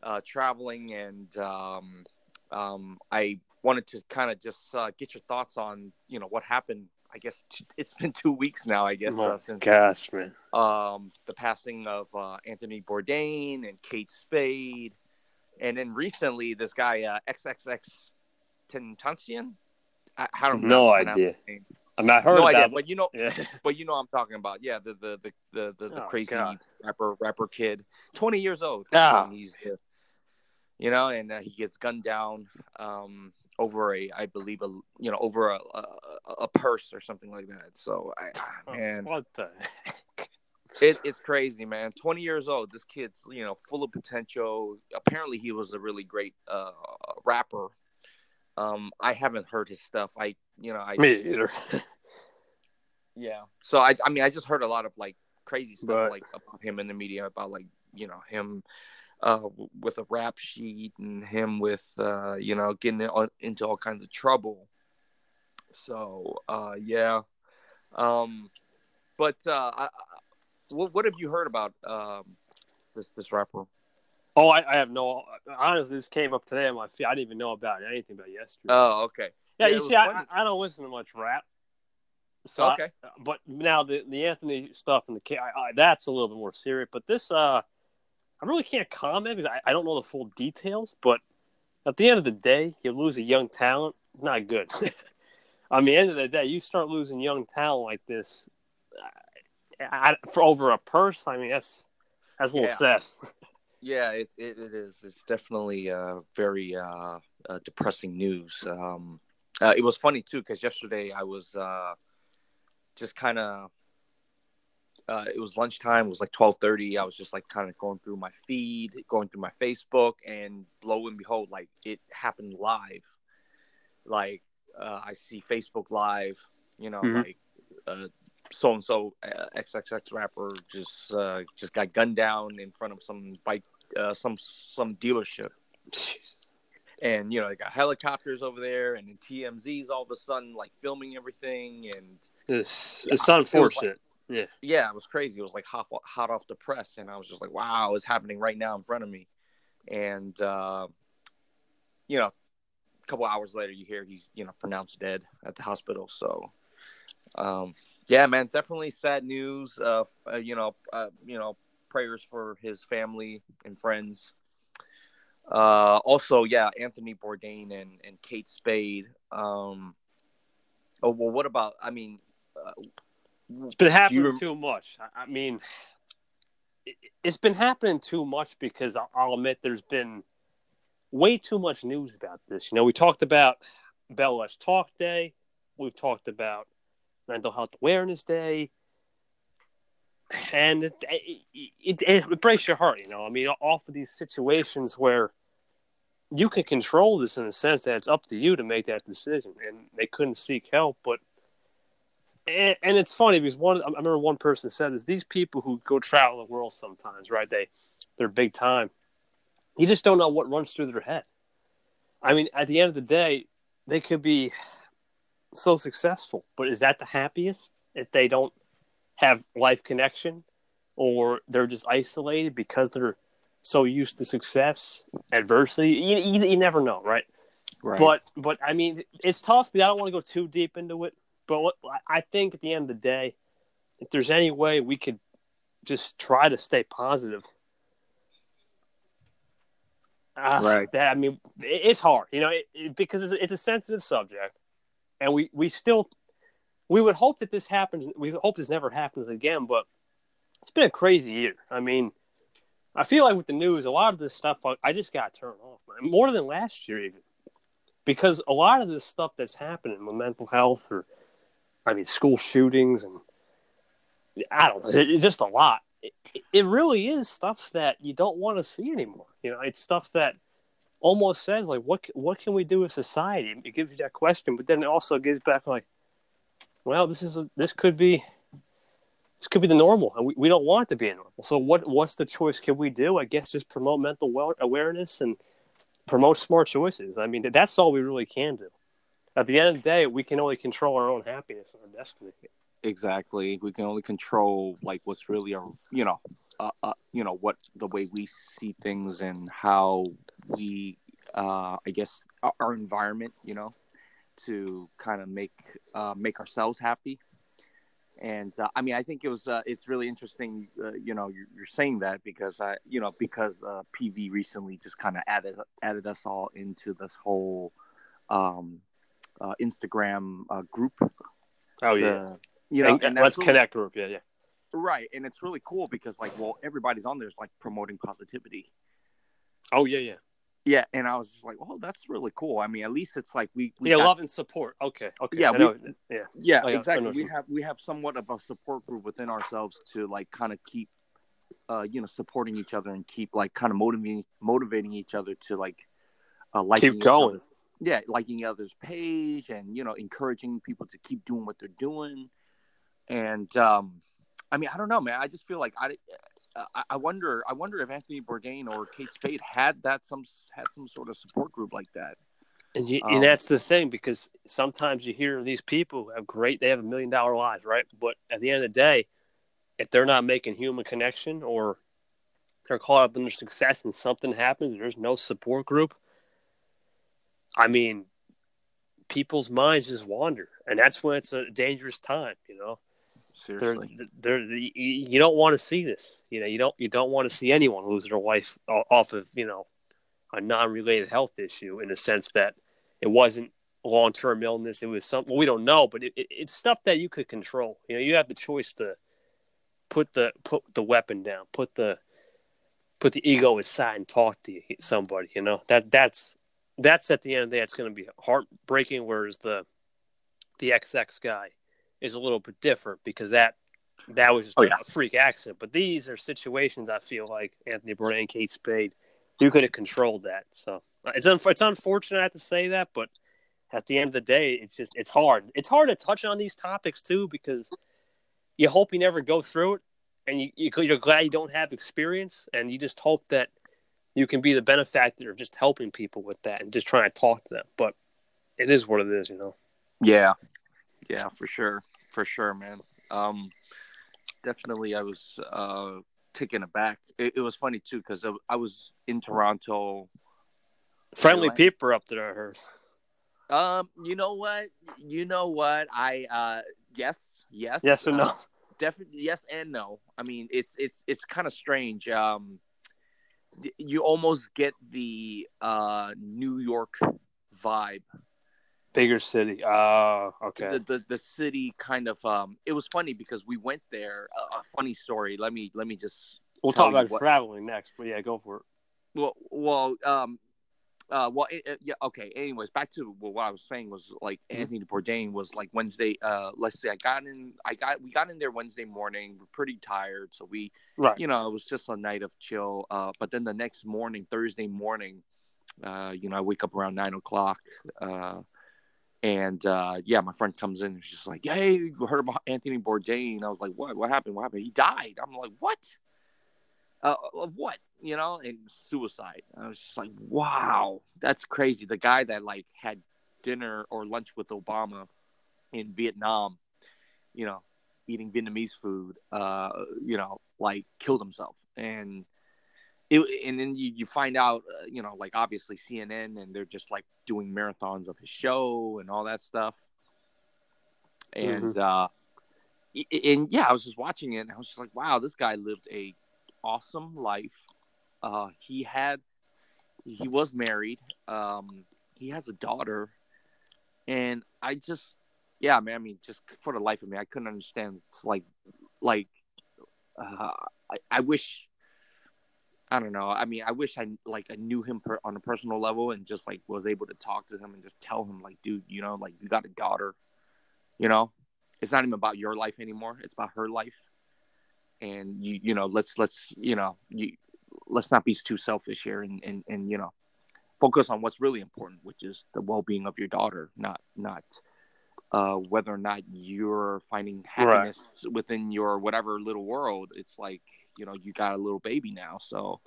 uh, traveling and um, um, I wanted to kind of just uh, get your thoughts on you know what happened I guess t- it's been two weeks now I guess uh, since gosh, man. um, the passing of uh, Anthony Bourdain and Kate Spade, and then recently this guy uh, XXX Tentacion. I, I don't know. No how to pronounce idea. His name. I mean, I heard no about idea, but you know, Yeah. but you know, what I'm talking about. Yeah, the the the the, the, the Oh, crazy God. rapper rapper kid, 20 years old. Ah. And he's, uh, you know, and uh, he gets gunned down um, over a, I believe, a you know, over a a, a purse or something like that. So, I, Oh, man, what the? it, it's crazy, man. 20 years old. This kid's, you know, full of potential. Apparently, he was a really great uh, rapper. Um, I haven't heard his stuff. I, you know, I, Me either. yeah. So I, I mean, I just heard a lot of like crazy stuff, But- like about him in the media, about like, you know, him uh, with a rap sheet and him with, uh, you know, getting in- into all kinds of trouble. So, uh, yeah. Um, but uh, I, I, what, what have you heard about um, this this rapper? Oh, I, I have no. Honestly, this came up today on my feed. I didn't even know about anything about yesterday. Oh, okay. yeah, yeah, you see, I. I I don't listen to much rap. So I- okay. but now the the Anthony stuff and the K, I, I, that's a little bit more serious. But this, uh, I really can't comment because I, I don't know the full details. But at the end of the day, you lose a young talent, not good. on the end of the day, you start losing young talent like this I, for over a purse. I mean, that's that's a little sad. Yeah, it, it, it is. It's definitely uh, very uh, uh, depressing news. Um, uh, it was funny too because yesterday I was uh, just kind of. Uh, it was lunchtime. It was like twelve thirty. I was just like kind of going through my feed, going through my Facebook, and lo and behold, like it happened live. Like uh, I see Facebook Live, you know, Mhm. like uh, so and so XXX rapper just uh, just got gunned down in front of some bike, uh, some some dealership, and you know they got helicopters over there, and then TMZ's all of a sudden like filming everything, and it's, Yeah, it's unfortunate. yeah. yeah, it was crazy. It was like hot hot off the press, and I was just like, wow, it's happening right now in front of me, and uh, you know, a couple hours later, you hear he's you know pronounced dead at the hospital. So, um, yeah, man, definitely sad news. Uh, uh, you know, uh, you know, prayers for his family and friends. Uh, also, yeah, Anthony Bourdain and and Kate Spade. Um, oh well, what about? I mean. Uh, It's been happening rem- too much. I, I mean, it, it's been happening too much because I'll, I'll admit there's been way too much news about this. You know, we talked about Bell Let's Talk Day. We've talked about Mental Health Awareness Day. And it, it, it, it breaks your heart, you know. I mean, off of these situations where you can control this in the sense that it's up to you to make that decision. And they couldn't seek help, but and, and it's funny because one I remember one person said this: these people who go travel the world sometimes, right? They they're big time. You just don't know what runs through their head. I mean, at the end of the day, they could be so successful, but is that the happiest if they don't have life connection or they're just isolated because they're so used to success, adversity? You, you, you never know, right? Right. But but I mean, it's tough. But I don't want to go too deep into it. But what, I think at the end of the day, if there's any way we could just try to stay positive, uh, Right. That I mean, it, it's hard, you know, it, it, because it's, it's a sensitive subject, and we we still we would hope that this happens. We hope this never happens again. But it's been a crazy year. I mean, I feel like with the news, a lot of this stuff I, just got turned off, man. more than last year even, because a lot of this stuff that's happening with mental health or I mean, school shootings and I don't know, it, just a lot. It, it really is stuff that you don't want to see anymore. You know, it's stuff that almost says like, what what can we do as society? It gives you that question, but then it also gives back like, well, this is a, this could be this could be the normal, and we, we don't want it to be a normal. So what what's the choice can we do? I guess just promote mental well, awareness and promote smart choices. I mean, that's all we really can do at the end of the day, we can only control our own happiness and our destiny. exactly. We can only control like what's really our, you know, uh, uh, you know what the way we see things and how we, uh, I guess, our, our environment, you know, to kind of make uh, make ourselves happy. And uh, I mean, I think it was uh, it's really interesting, uh, you know, you're, you're saying that because I, you know, because uh, PV recently just kind of added added us all into this whole um, uh, Instagram uh, group. Oh yeah, The- you know, and, and let's connect group. Yeah, yeah. Right, and it's really cool because like, well, everybody's on there's like promoting positivity. Oh yeah, yeah. Yeah, and I was just like, oh, that's really cool. I mean, at least it's like we, we yeah, got- love and support. Okay, okay. Yeah, we- yeah. yeah, Oh, yeah, exactly. We have we have somewhat of a support group within ourselves to like kind of keep, uh, you know, supporting each other and keep like kind of motivating motivating each other to like, uh, liking Keep going. yeah, liking others' page and you know encouraging people to keep doing what they're doing, and um, I mean, I don't know, man. I just feel like I. I- I wonder. I wonder if Anthony Bourdain or Kate Spade had that some had some sort of support group like that. And, you, Um, and that's the thing because sometimes you hear these people have great, they have a million dollar lives, right? But at the end of the day, if they're not making human connection or they're caught up in their success and something happens, there's no support group. I mean, people's minds just wander, and that's when it's a dangerous time. You know, Seriously. they're, you- you don't want to see this. You know, you don't you don't want to see anyone lose their life off of you know a non-related health issue in the sense that it wasn't long-term illness. It was something well, we don't know, but it, it, it's stuff that you could control. You know, you have the choice to put the put the weapon down, put the put the ego aside, and talk to somebody. You know that that's that's at the end of the day, it's going to be heartbreaking. Whereas the the XX guy is a little bit different because that that was just Oh, a yeah. freak accident. But these are situations I feel like Anthony Bourdain, Kate Spade, you could have controlled that. So uh, it's un- it's unfortunate I have to say that, but at the end of the day, it's just it's hard. It's hard to touch on these topics too because you hope you never go through it, and you, you you're glad you don't have experience, and you just hope that you can be the benefactor of just helping people with that and just trying to talk to them. But it is what it is, you know. Yeah, yeah, for sure, for sure, man. Um, definitely, I was uh taken aback. It, it was funny too because I, I was in Toronto. Friendly people up there, I heard. Um, you know what? You know what? I uh, yes, yes, Yes or no? Uh, definitely yes and no. I mean, it's it's it's kind of strange. Um, you almost get the uh New York vibe Bigger city. Ah, okay. the, the the city kind of um it was funny because we went there a, a funny story let me let me just we'll talk about what- traveling next, but yeah, go for it. well well um uh well it, it- yeah okay anyways back to what I was saying was like Mhm. Anthony Bourdain was like Wednesday uh let's say I got in I got we got in there Wednesday morning we're pretty tired so we Right. you know it was just a night of chill uh but then the next morning Thursday morning Uh, you know, I wake up around nine o'clock. Uh, and uh, yeah, my friend comes in and she's like, "Hey, you heard about Anthony Bourdain?" I was like, "What? What happened? What happened? He died." I'm like, "What? Uh, of what? You know?" And suicide. I was just like, "Wow, that's crazy." The guy that like had dinner or lunch with Obama in Vietnam, you know, eating Vietnamese food, uh, you know, like killed himself, and it, and then you, you find out, uh, you know, like obviously CNN and they're just like doing marathons of his show and all that stuff. And, mm-hmm. uh, and yeah, I was just watching it and I was just like, wow, this guy lived a awesome life. Uh, he had, he was married. Um, he has a daughter and I just, yeah, man, I mean, just for the life of me, I couldn't understand. It's like, like, uh, I, I wish I don't know. I mean, I wish I like I knew him per, on a personal level and just like was able to talk to him and just tell him like, dude, you know, like you got a daughter. You know, it's not even about your life anymore. It's about her life. And you, you know, let's let's you know, you let's not be too selfish here and and and you know, focus on what's really important, which is the well-being of your daughter, not not uh, whether or not you're finding happiness right. within your whatever little world. It's like you know you got a little baby now, so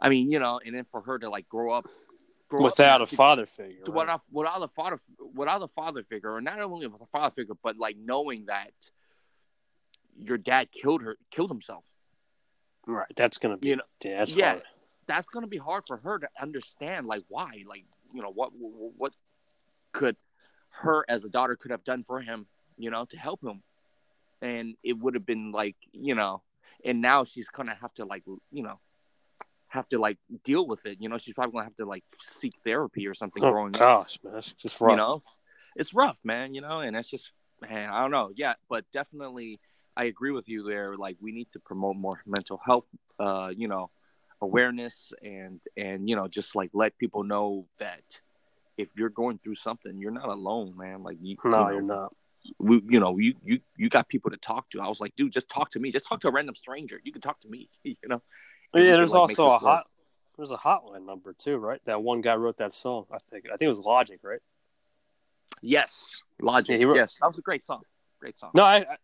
I mean you know, and then for her to like grow up grow without up, a father figure, right? without without a father without a father figure, or not only with a father figure, but like knowing that your dad killed her killed himself. Right, that's gonna be you know, yeah, that's yeah, hard. that's gonna be hard for her to understand. Like why, like you know what what could her as a daughter could have done for him, you know, to help him. And it would have been like, you know, and now she's gonna have to like, you know, have to like deal with it. You know, she's probably gonna have to like seek therapy or something oh, growing gosh, up. man, it's just rough. You know, it's rough, man. You know, and that's just, man, I don't know. Yeah, but definitely, I agree with you there. Like, we need to promote more mental health. Uh, you know, awareness and and you know, just like let people know that if you're going through something, you're not alone, man. Like you, no, you know, you're not. We, you know, you you you got people to talk to. I was like, dude, just talk to me. Just talk to a random stranger. You can talk to me. You know. yeah, there's like, also a hot. There's a hotline number too, right? That one guy wrote that song. I think. I think it was Logic, right? Yes, Logic. Yeah, wrote, yes, that was a great song. Great song. No, I, I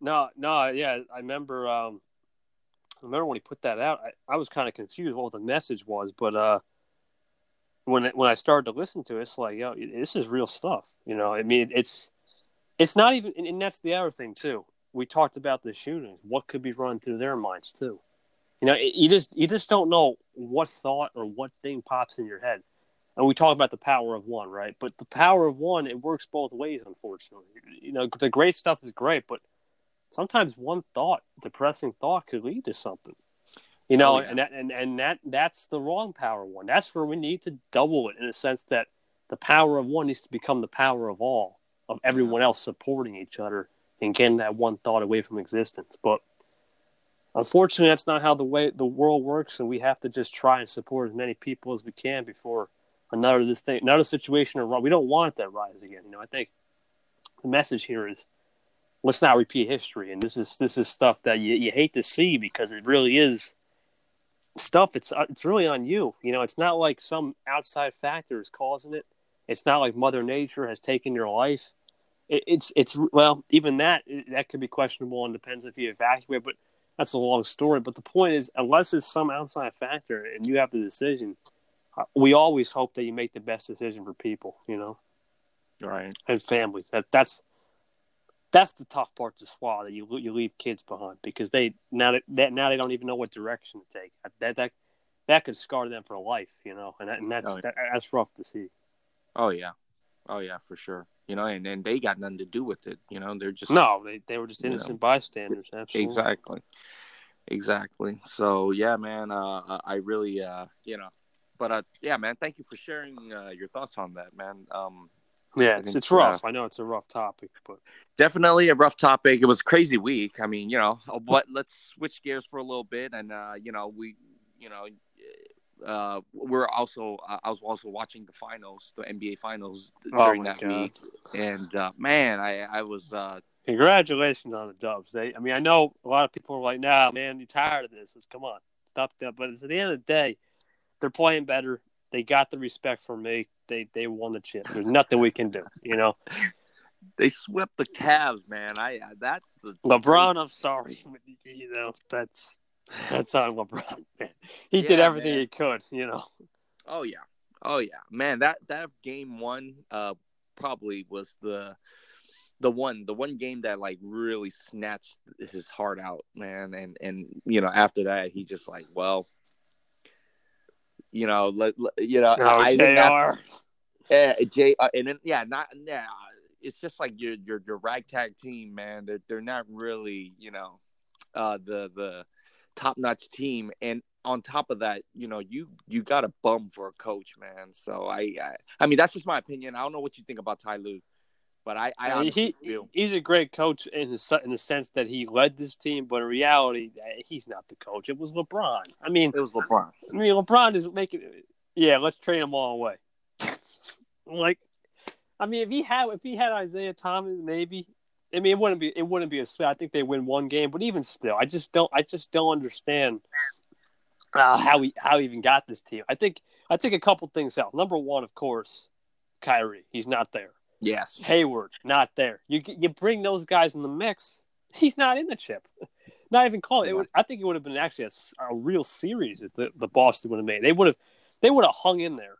no, no, yeah, I remember. Um, I remember when he put that out. I, I was kind of confused what the message was, but uh, when it, when I started to listen to it, it's like, yo, this is real stuff. You know, I mean, it's it's not even, and that's the other thing too. We talked about the shootings. What could be running through their minds too? You know, it, you just you just don't know what thought or what thing pops in your head. And we talk about the power of one, right? But the power of one, it works both ways, unfortunately. You know, the great stuff is great, but sometimes one thought, depressing thought, could lead to something. You know, oh, yeah. and that, and and that that's the wrong power one. That's where we need to double it in a sense that the power of one needs to become the power of all, of everyone else supporting each other and getting that one thought away from existence. But unfortunately, that's not how the way the world works, and we have to just try and support as many people as we can before another this thing, another situation. We don't want that rise again. You know, I think the message here is let's not repeat history, and this is this is stuff that you, you hate to see because it really is stuff it's it's really on you you know it's not like some outside factor is causing it it's not like mother nature has taken your life it, it's it's well even that that could be questionable and depends if you evacuate but that's a long story but the point is unless it's some outside factor and you have the decision uh, we always hope that you make the best decision for people you know right and families that that's that's the tough part to swallow that you you leave kids behind because they now that, that now they don't even know what direction to take. That that that could scar them for life, you know, and that, and that's oh, yeah. that, that's rough to see. Oh yeah, oh yeah, for sure. You know, and then they got nothing to do with it. You know, they're just no, they they were just innocent know. bystanders. Absolutely. Exactly, exactly. So yeah, man, uh, I really, uh, you know, but uh, yeah, man, thank you for sharing uh, your thoughts on that, man. Um, yeah, it's, it's rough. Uh, I know it's a rough topic, but definitely a rough topic. It was a crazy week. I mean, you know, but let's switch gears for a little bit, and uh, you know, we, you know, uh, we're also uh, I was also watching the finals, the NBA finals oh during that God. week, and uh, man, I I was. Uh, Congratulations on the Dubs. They, I mean, I know a lot of people are like, "Nah, man, you're tired of this. Let's come on, stop that." But at the end of the day, they're playing better They got the respect from me. They they won the chip. There's nothing we can do. You know, They swept the Cavs, man. I that's the LeBron. I'm sorry. You know that's that's on LeBron. Man. He did everything man. he could. You know. Oh yeah, oh yeah, man. That that game one uh probably was the the one the one game that like really snatched his heart out, man. And and you know after that he just like well, you know let, let- you know Oh, I JR. uh, Jay uh, and then yeah not yeah it's just like your your your ragtag team, man. They're they're not really you know uh the the top notch team and on top of that, you know, you you got a bum for a coach, man. So I, I, I mean, that's just my opinion. I don't know what you think about Ty Lue, but I, I I mean, honestly he feel he's a great coach in the in the sense that he led this team, but in reality, eh, he's not the coach. It was LeBron. I mean, it was LeBron. I mean, LeBron is making. Yeah, let's trade them all away. like, I mean, if he had if he had Isaiah Thomas, maybe. I mean, it wouldn't be it wouldn't be a split. I think they win one game, but even still, I just don't. I just don't understand uh, how he how he even got this team. I think I think a couple things out. Number one, of course, Kyrie. He's not there. Yes. Hayward, not there. You you bring those guys in the mix. He's not in the chip. Not even close. It would, I think it would have been actually a real series if the, the Boston would have made. They would have they would have hung in there.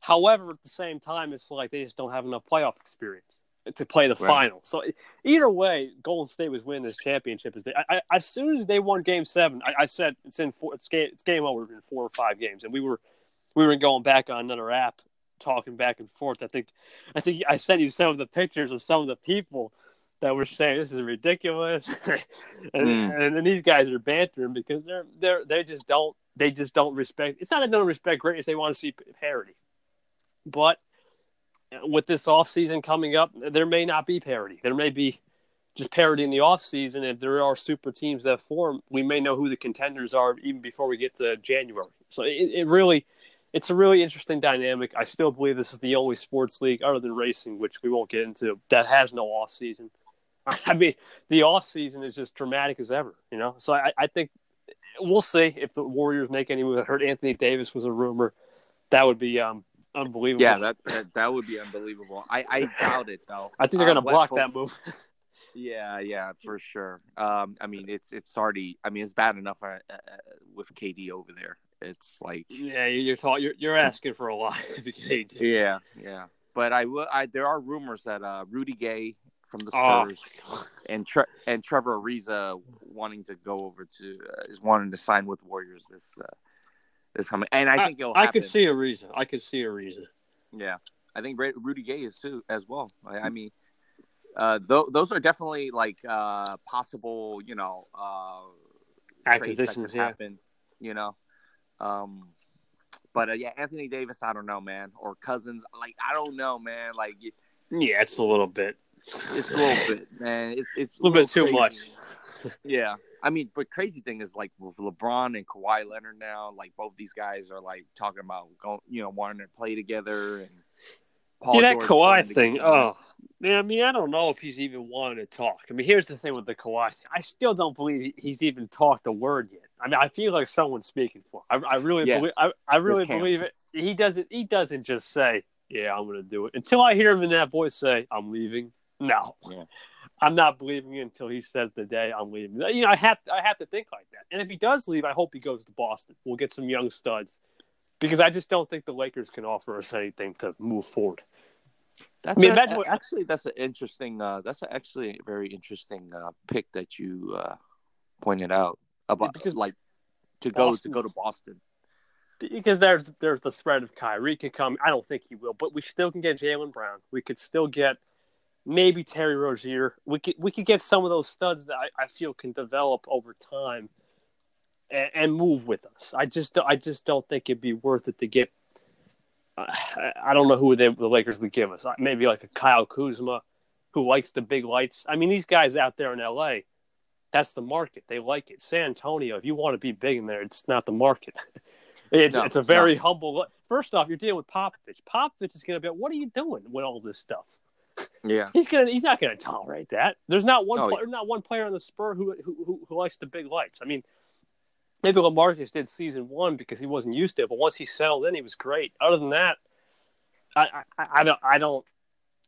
However, at the same time, it's like they just don't have enough playoff experience to play the Right. final. So either way, Golden State was winning this championship. As they, I, I, as soon as they won Game Seven, I, I said it's in four. It's game. It's game over in four or five games, and we were we were going back on another app, talking back and forth. I think I think I sent you some of the pictures of some of the people that were saying this is ridiculous, and, Mm. and and these guys are bantering because they're they're they just don't they just don't respect. It's not that they don't respect greatness; they want to see parity. But with this off season coming up, there may not be parity. There may be just parity in the off season. If there are super teams that form, we may know who the contenders are even before we get to January. So it, it really, it's a really interesting dynamic. I still believe this is the only sports league other than racing, which we won't get into, that has no off season. I mean, the off season is just dramatic as ever, you know. So I, I think we'll see if the Warriors make any move. I heard Anthony Davis was a rumor. That would be um, unbelievable. Yeah, that, that that would be unbelievable. I I doubt it though. I think they're Uh, going to what- block that move. Yeah, yeah, for sure. Um, I mean, it's it's already. I mean, it's bad enough uh, uh, with KD over there. It's like, yeah, you- you're, you're you're asking for a lot. if you get AD. yeah, yeah. But I will. I there are rumors that uh, Rudy Gay from the Oh, Spurs and Tre- and Trevor Ariza wanting to go over to uh, is wanting to sign with Warriors this this coming. And I think it'll I could see a reason. I could see a reason. Yeah, I think Rudy Gay is too as well. I, I mean, uh, th- those are definitely like uh, possible, you know, uh, trades that Acquisitions, yeah. happen. You know, um, but uh, yeah, Anthony Davis, I don't know, man, or Cousins, like I don't know, man, like Yeah, it's a little bit. it's a little bit, man, it's it's A little bit too crazy. much. Yeah. I mean, but crazy thing is like with LeBron and Kawhi Leonard now, like both these guys are like talking about going, you know, wanting to play together and Paul yeah, that George Kawhi thing. Oh, man, I mean, I don't know if he's even wanting to talk. I mean, here's the thing with the Kawhi. thing. I still don't believe he's even talked a word yet. I mean, I feel like someone's speaking for. Him. I, I really Yeah. believe. I, I really believe it. He doesn't. He doesn't just say, "Yeah, I'm going to do it." Until I hear him in that voice say, "I'm leaving." No, Yeah. I'm not believing it until he says the day I'm leaving. You know, I have I have to think like that. And if he does leave, I hope he goes to Boston. We'll get some young studs because I just don't think the Lakers can offer us anything to move forward. That's I mean, a- what- actually that's an interesting. Uh, that's a, actually a very interesting uh, pick that you uh, pointed out about Because like to go to go to Boston. because there's there's the threat of Kyrie can come. I don't think he will, but we still can get Jaylen Brown. We could still get maybe Terry Rozier. We could we could get some of those studs that I, I feel can develop over time and, and move with us. I just I just don't think it'd be worth it to get. Uh, I don't know who they, the Lakers would give us. Maybe like a Kyle Kuzma, who likes the big lights. I mean, these guys out there in L.A. That's the market. They like it. San Antonio, if you want to be big in there, it's not the market. It's, No, it's a very humble. First off, you're dealing with Popovich. Popovich is going to be, what are you doing with all this stuff? Yeah, He's gonna, he's not going to tolerate that. There's not one, Oh, player, not one player on the Spur who, who who who likes the big lights. I mean, maybe LaMarcus did season one because he wasn't used to it, but once he settled in, he was great. Other than that, I I, I don't I don't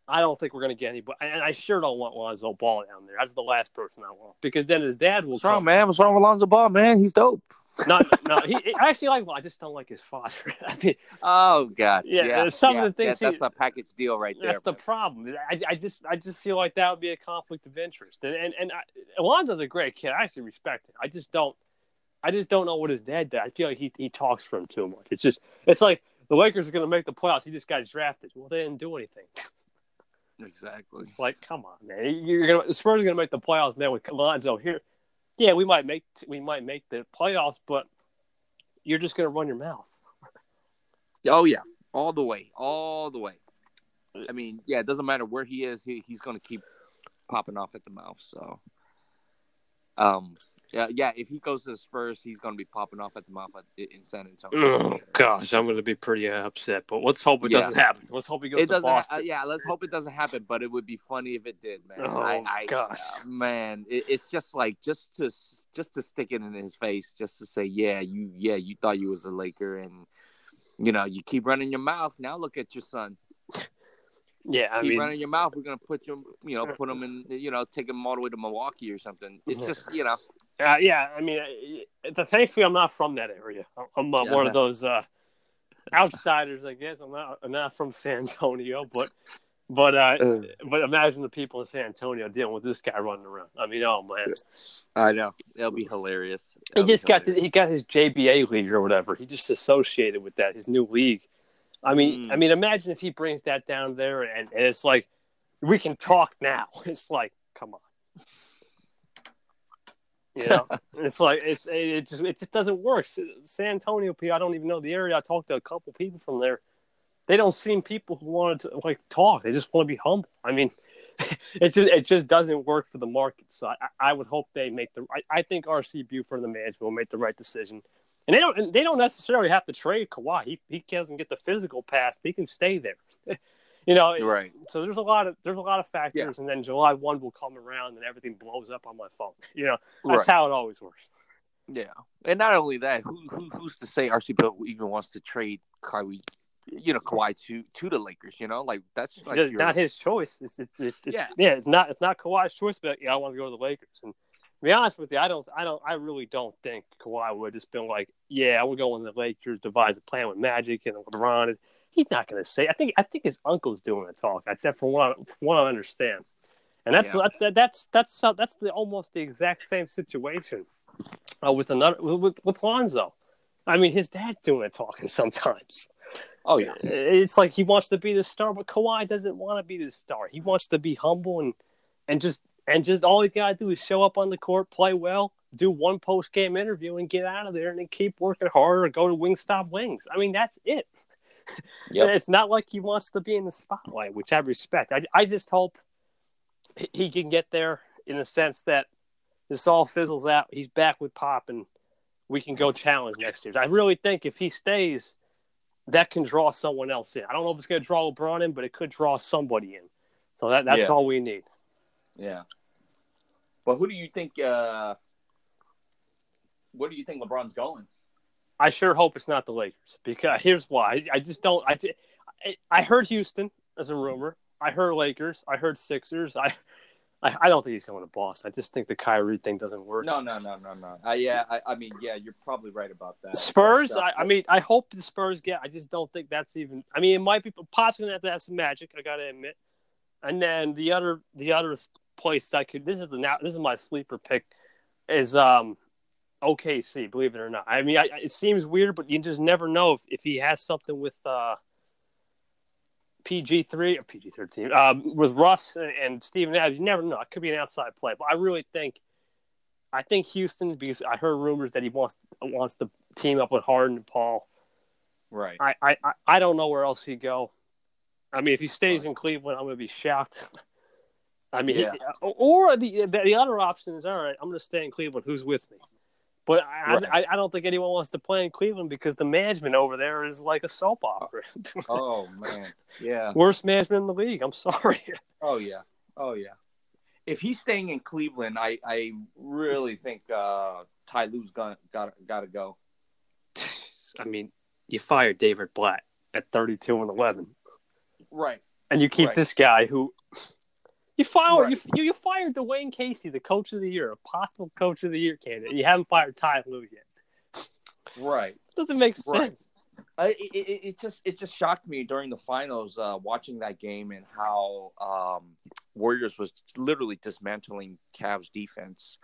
I don't think we're going to get anybody, and I sure don't want Lonzo Ball down there. That's the last person I want because then his dad will. What's wrong, man? What's wrong with Lonzo Ball, man? He's dope. No, no, he, I actually like. Well, I just don't like his father. I mean, Oh God, Yeah, some of the things yeah, he- that's a package deal right there. that's the problem. I, I just, I just feel like that would be a conflict of interest. And and, and I, Alonzo's a great kid. I actually respect him. I just don't, I just don't know what his dad did. I feel like he he talks for him too much. It's just, it's like the Lakers are going to make the playoffs. He just got drafted. Well, they didn't do anything. exactly. It's like, come on, man. You're gonna the Spurs are gonna make the playoffs, man. With Lonzo here, yeah, we might make we might make the playoffs, but you're just gonna run your mouth. Oh yeah, all the way, all the way. I mean, yeah, it doesn't matter where he is. He, he's going to keep popping off at the mouth. So, um, yeah, yeah. If he goes to the Spurs, he's going to be popping off at the mouth in San Antonio. Oh gosh, I'm gonna be pretty upset. But let's hope it Yeah. doesn't happen. Let's hope he goes It to doesn't. Ha- uh, yeah, let's hope it doesn't happen. But it would be funny if it did, man. Oh, I, I, gosh. uh, man, it, it's just like just to just to stick it in his face, just to say, yeah, you, yeah, you thought you was a Laker, and you know, you keep running your mouth. Now look at your son. Yeah, I keep mean, running your mouth. We're gonna put you, you know, put him in, you know, take him all the way to Milwaukee or something. It's Yeah. just, you know, uh, yeah, I mean, uh, thankfully I'm not from that area. I'm uh, Yeah. one of those uh, outsiders, I guess. I'm not, I'm not from San Antonio, but but uh, Uh. but imagine the people in San Antonio dealing with this guy running around. I mean, oh man. I know it'll be hilarious. He That'll be just got the, he got his JBA league or whatever. He just associated with that his new league. I mean, Mm. I mean, imagine if he brings that down there and, and it's like we can talk now. It's like, you know, it's like it's it just it just doesn't work. San Antonio, P. I don't even know the area. I talked to a couple people from there. They don't seem people who want to like talk. They just want to be humble. I mean, it just it just doesn't work for the market. So I, I would hope they make the. I, I think RC Buford and the management will make the right decision. And they don't. And they don't necessarily have to trade Kawhi. He he doesn't get the physical pass. He can stay there. you know. right. So there's a lot of there's a lot of factors, and then July one will come around and everything blows up on my phone. You know, that's Right. how it always works. Yeah, and not only that, who, who who's to say RC Bill even wants to trade Kyrie, you know, Kawhi to to the Lakers? You know, like that's like your- not his choice. It's, it's, it's, Yeah. yeah, It's not it's not Kawhi's choice, but yeah, I want to go to the Lakers. And to be honest with you, I don't I don't I really don't think Kawhi would have just been like, yeah, we're going to the Lakers, devise a plan with Magic and LeBron. He's not going to say. I think I think his uncle's doing the talk. I think from what I, from what I understand. And that's Yeah. that's that's that's that's that's the almost the exact same situation uh, with another with, with Lonzo. I mean, his dad's doing the talking sometimes. oh yeah, It's like he wants to be the star, but Kawhi doesn't want to be the star. He wants to be humble and and just and just all he gotta do is show up on the court, play well, do one post game interview, and get out of there, and then keep working harder or go to Wingstop Wings. I mean, that's it. Yep. It's not like he wants to be in the spotlight, which I respect. I I just hope he- can get there in the sense that this all fizzles out. He's back with Pop, and we can go challenge next year. I really think if he stays, that can draw someone else in. I don't know if it's going to draw LeBron in, but it could draw somebody in. So that that's Yeah. all we need. yeah. But who do you think? uh Where do you think LeBron's going? I sure hope it's not the Lakers because here's why. I, just don't. I, I heard Houston as a rumor. I heard Lakers. I heard Sixers. I I, I don't think he's going to Boston. I just think the Kyrie thing doesn't work. No, no, no, no, no. Uh, yeah, I, I mean, yeah, you're probably right about that. Spurs. But, uh, I, I mean, I hope the Spurs get. I just don't think that's even. I mean, it might be. Pop's gonna have to have some magic. I gotta admit. And then the other, the other place I could. This is the now. This is my sleeper pick. Is um, OKC. Believe it or not. I mean, I, it seems weird, but you just never know if, if he has something with uh, PG three or PG thirteen. Um, with Russ and, and Steven Adams. You never know. It could be an outside play, but I really think. I think Houston because I heard rumors that he wants wants to team up with Harden and Paul. right. I I, I- don't know where else he'd go. I mean, if he stays in Cleveland, I'm going to be shocked. I mean, Yeah. or the, the the other option is all right. I'm going to stay in Cleveland. Who's with me? But I, Right. I, I don't think anyone wants to play in Cleveland because the management over there is like a soap opera. Oh man, yeah. Worst management in the league. I'm sorry. Oh yeah. Oh yeah. if he's staying in Cleveland, I I really think uh, Ty Lue's got got got to go. I mean, you fired David Blatt at 32 and 11, Right. and you keep Right. this guy who you fired. Right. You, you fired Dwane Casey, the coach of the year, a possible coach of the year candidate. You haven't fired Ty Lue yet. Right. Doesn't make Right. sense. I, it, it, it just it just shocked me during the finals uh, watching that game and how um, Warriors was literally dismantling Cavs defense,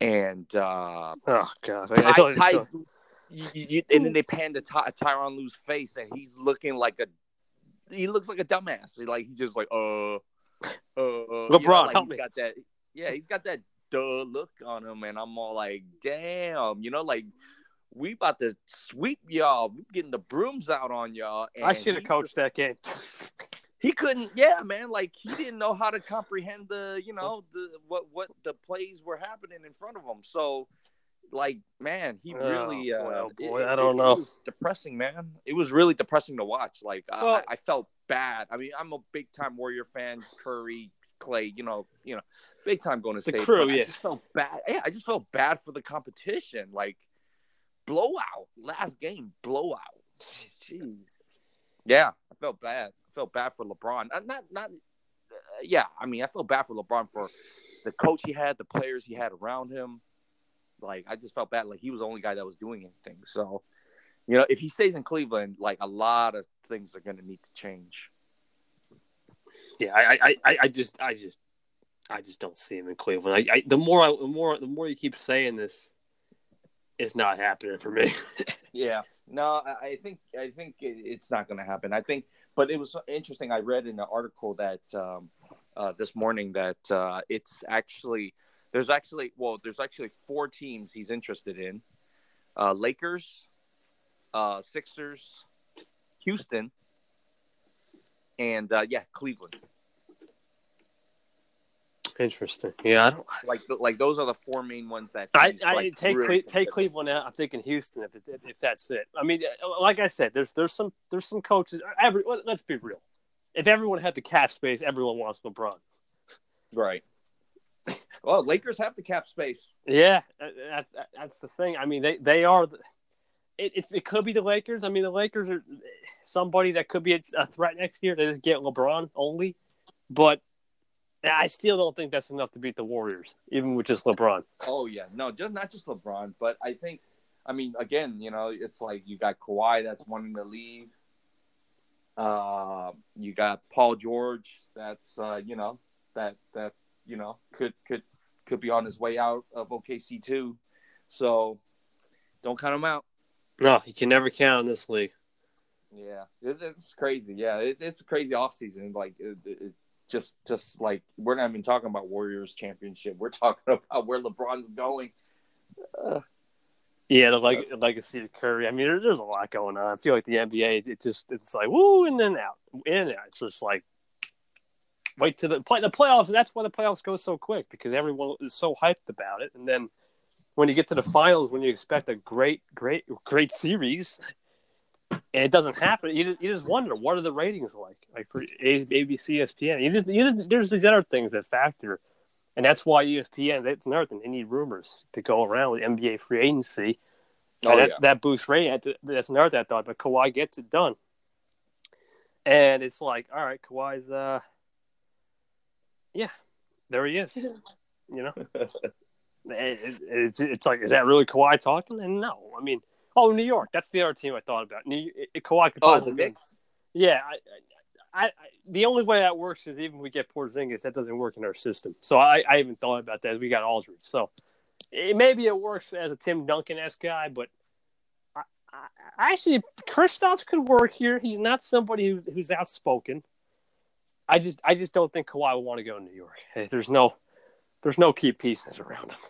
and uh, Oh god, I, Ty, Ty, you, you, and then they panned to Ty, Tyronn Lue's face and he's looking like a he looks like a dumbass. Like he's just like uh, uh, LeBron, you know, like help he's me. Got that? Yeah, he's got that duh look on him, and I'm all like, damn, you know, like. We about to sweep y'all. We getting the brooms out on y'all. I should have coached that game. he couldn't yeah man like he didn't know how to comprehend the you know the what what the plays were happening in front of him so like man he Oh, really uh boy, oh, boy, it, I don't it know. was depressing man it was really depressing to watch like I- Well- I, I felt bad i mean i'm a big time warrior fan curry clay you know you know big time going to The state crew, but i just felt bad yeah i just felt bad for the competition like blowout last game blowout Jeez. Yeah, I felt bad. I felt bad for LeBron. Uh, not, not. Uh, yeah, I mean, I felt bad for LeBron for the coach he had, the players he had around him. Like, I just felt bad. Like he was the only guy that was doing anything. So, you know, if he stays in Cleveland, like a lot of things are going to need to change. Yeah, I, I, I, I just, I just, I just don't see him in Cleveland. I, I, the more, I, the more, the more you keep saying this, it's not happening for me. Yeah. No, I, I think I think it's not going to happen. I think, but it was interesting. I read in an article that um, uh, this morning that uh, it's actually there's actually well there's actually four teams he's interested in: uh, Lakers, uh, Sixers, Houston, and uh, yeah, Cleveland. Interesting. Yeah, I don't. Like like those are the four main ones that I, I like, take really Cle- take. Cleveland out. I'm thinking Houston if it, if that's it. I mean, uh, like I said, there's there's some there's some coaches. Every let- let's be real. If everyone had the cap space, everyone wants LeBron. Right. Well, Lakers have the cap space. Yeah, that, that, that's the thing. I mean, they they are. The, it, it's it could be the Lakers. I mean, the Lakers are somebody that could be a, a threat next year. They just get LeBron only, but I still don't think that's enough to beat the Warriors, even with just LeBron. Oh yeah, no, just not just LeBron, but I think, I mean, again, you know, it's like you got Kawhi that's wanting to leave. Uh, you got Paul George that's uh, you know that that you know could could could be on his way out of OKC too. So don't count him out. No, you can never count on this league. Yeah, it's, it's crazy. Yeah, it's it's a crazy offseason. Like it, it, it just just like we're not even talking about Warriors championship. We're talking about where LeBron's going. Uh, Yeah, the leg- legacy of Curry. I mean, there, there's a lot going on. I feel like the NBA, it just it's like woo and then out, in and out. It's just like wait to the play the playoffs, and that's why the playoffs go so quick because everyone is so hyped about it. And then when you get to the finals, when you expect a great, great, great series, and it doesn't happen, you just you just wonder what are the ratings like, like for ABC, ESPN. You just you just there's these other things that factor. And that's why ESPN, that's another thing. They need rumors to go around with NBA free agency. oh that, yeah, that boosts rating. That's another that thought, but Kawhi gets it done. And it's like, all right, Kawhi's, uh, yeah, there he is. You know, It- eh, it- it's it's like, is that really Kawhi talking? And no, I mean, oh, New York. That's the other team I thought about. New it, it- Kawhi could oh the Knicks. yeah, I, I, I, the only way that works is even if we get Porzingis, that doesn't work in our system. So I, I even thought about that. We got Aldridge, so it, maybe it works as a Tim Duncan s guy, but I, I, actually Kristaps could work here. He's not somebody who's, who's outspoken. I just I just don't think Kawhi will want to go to New York. There's no there's no key pieces around him.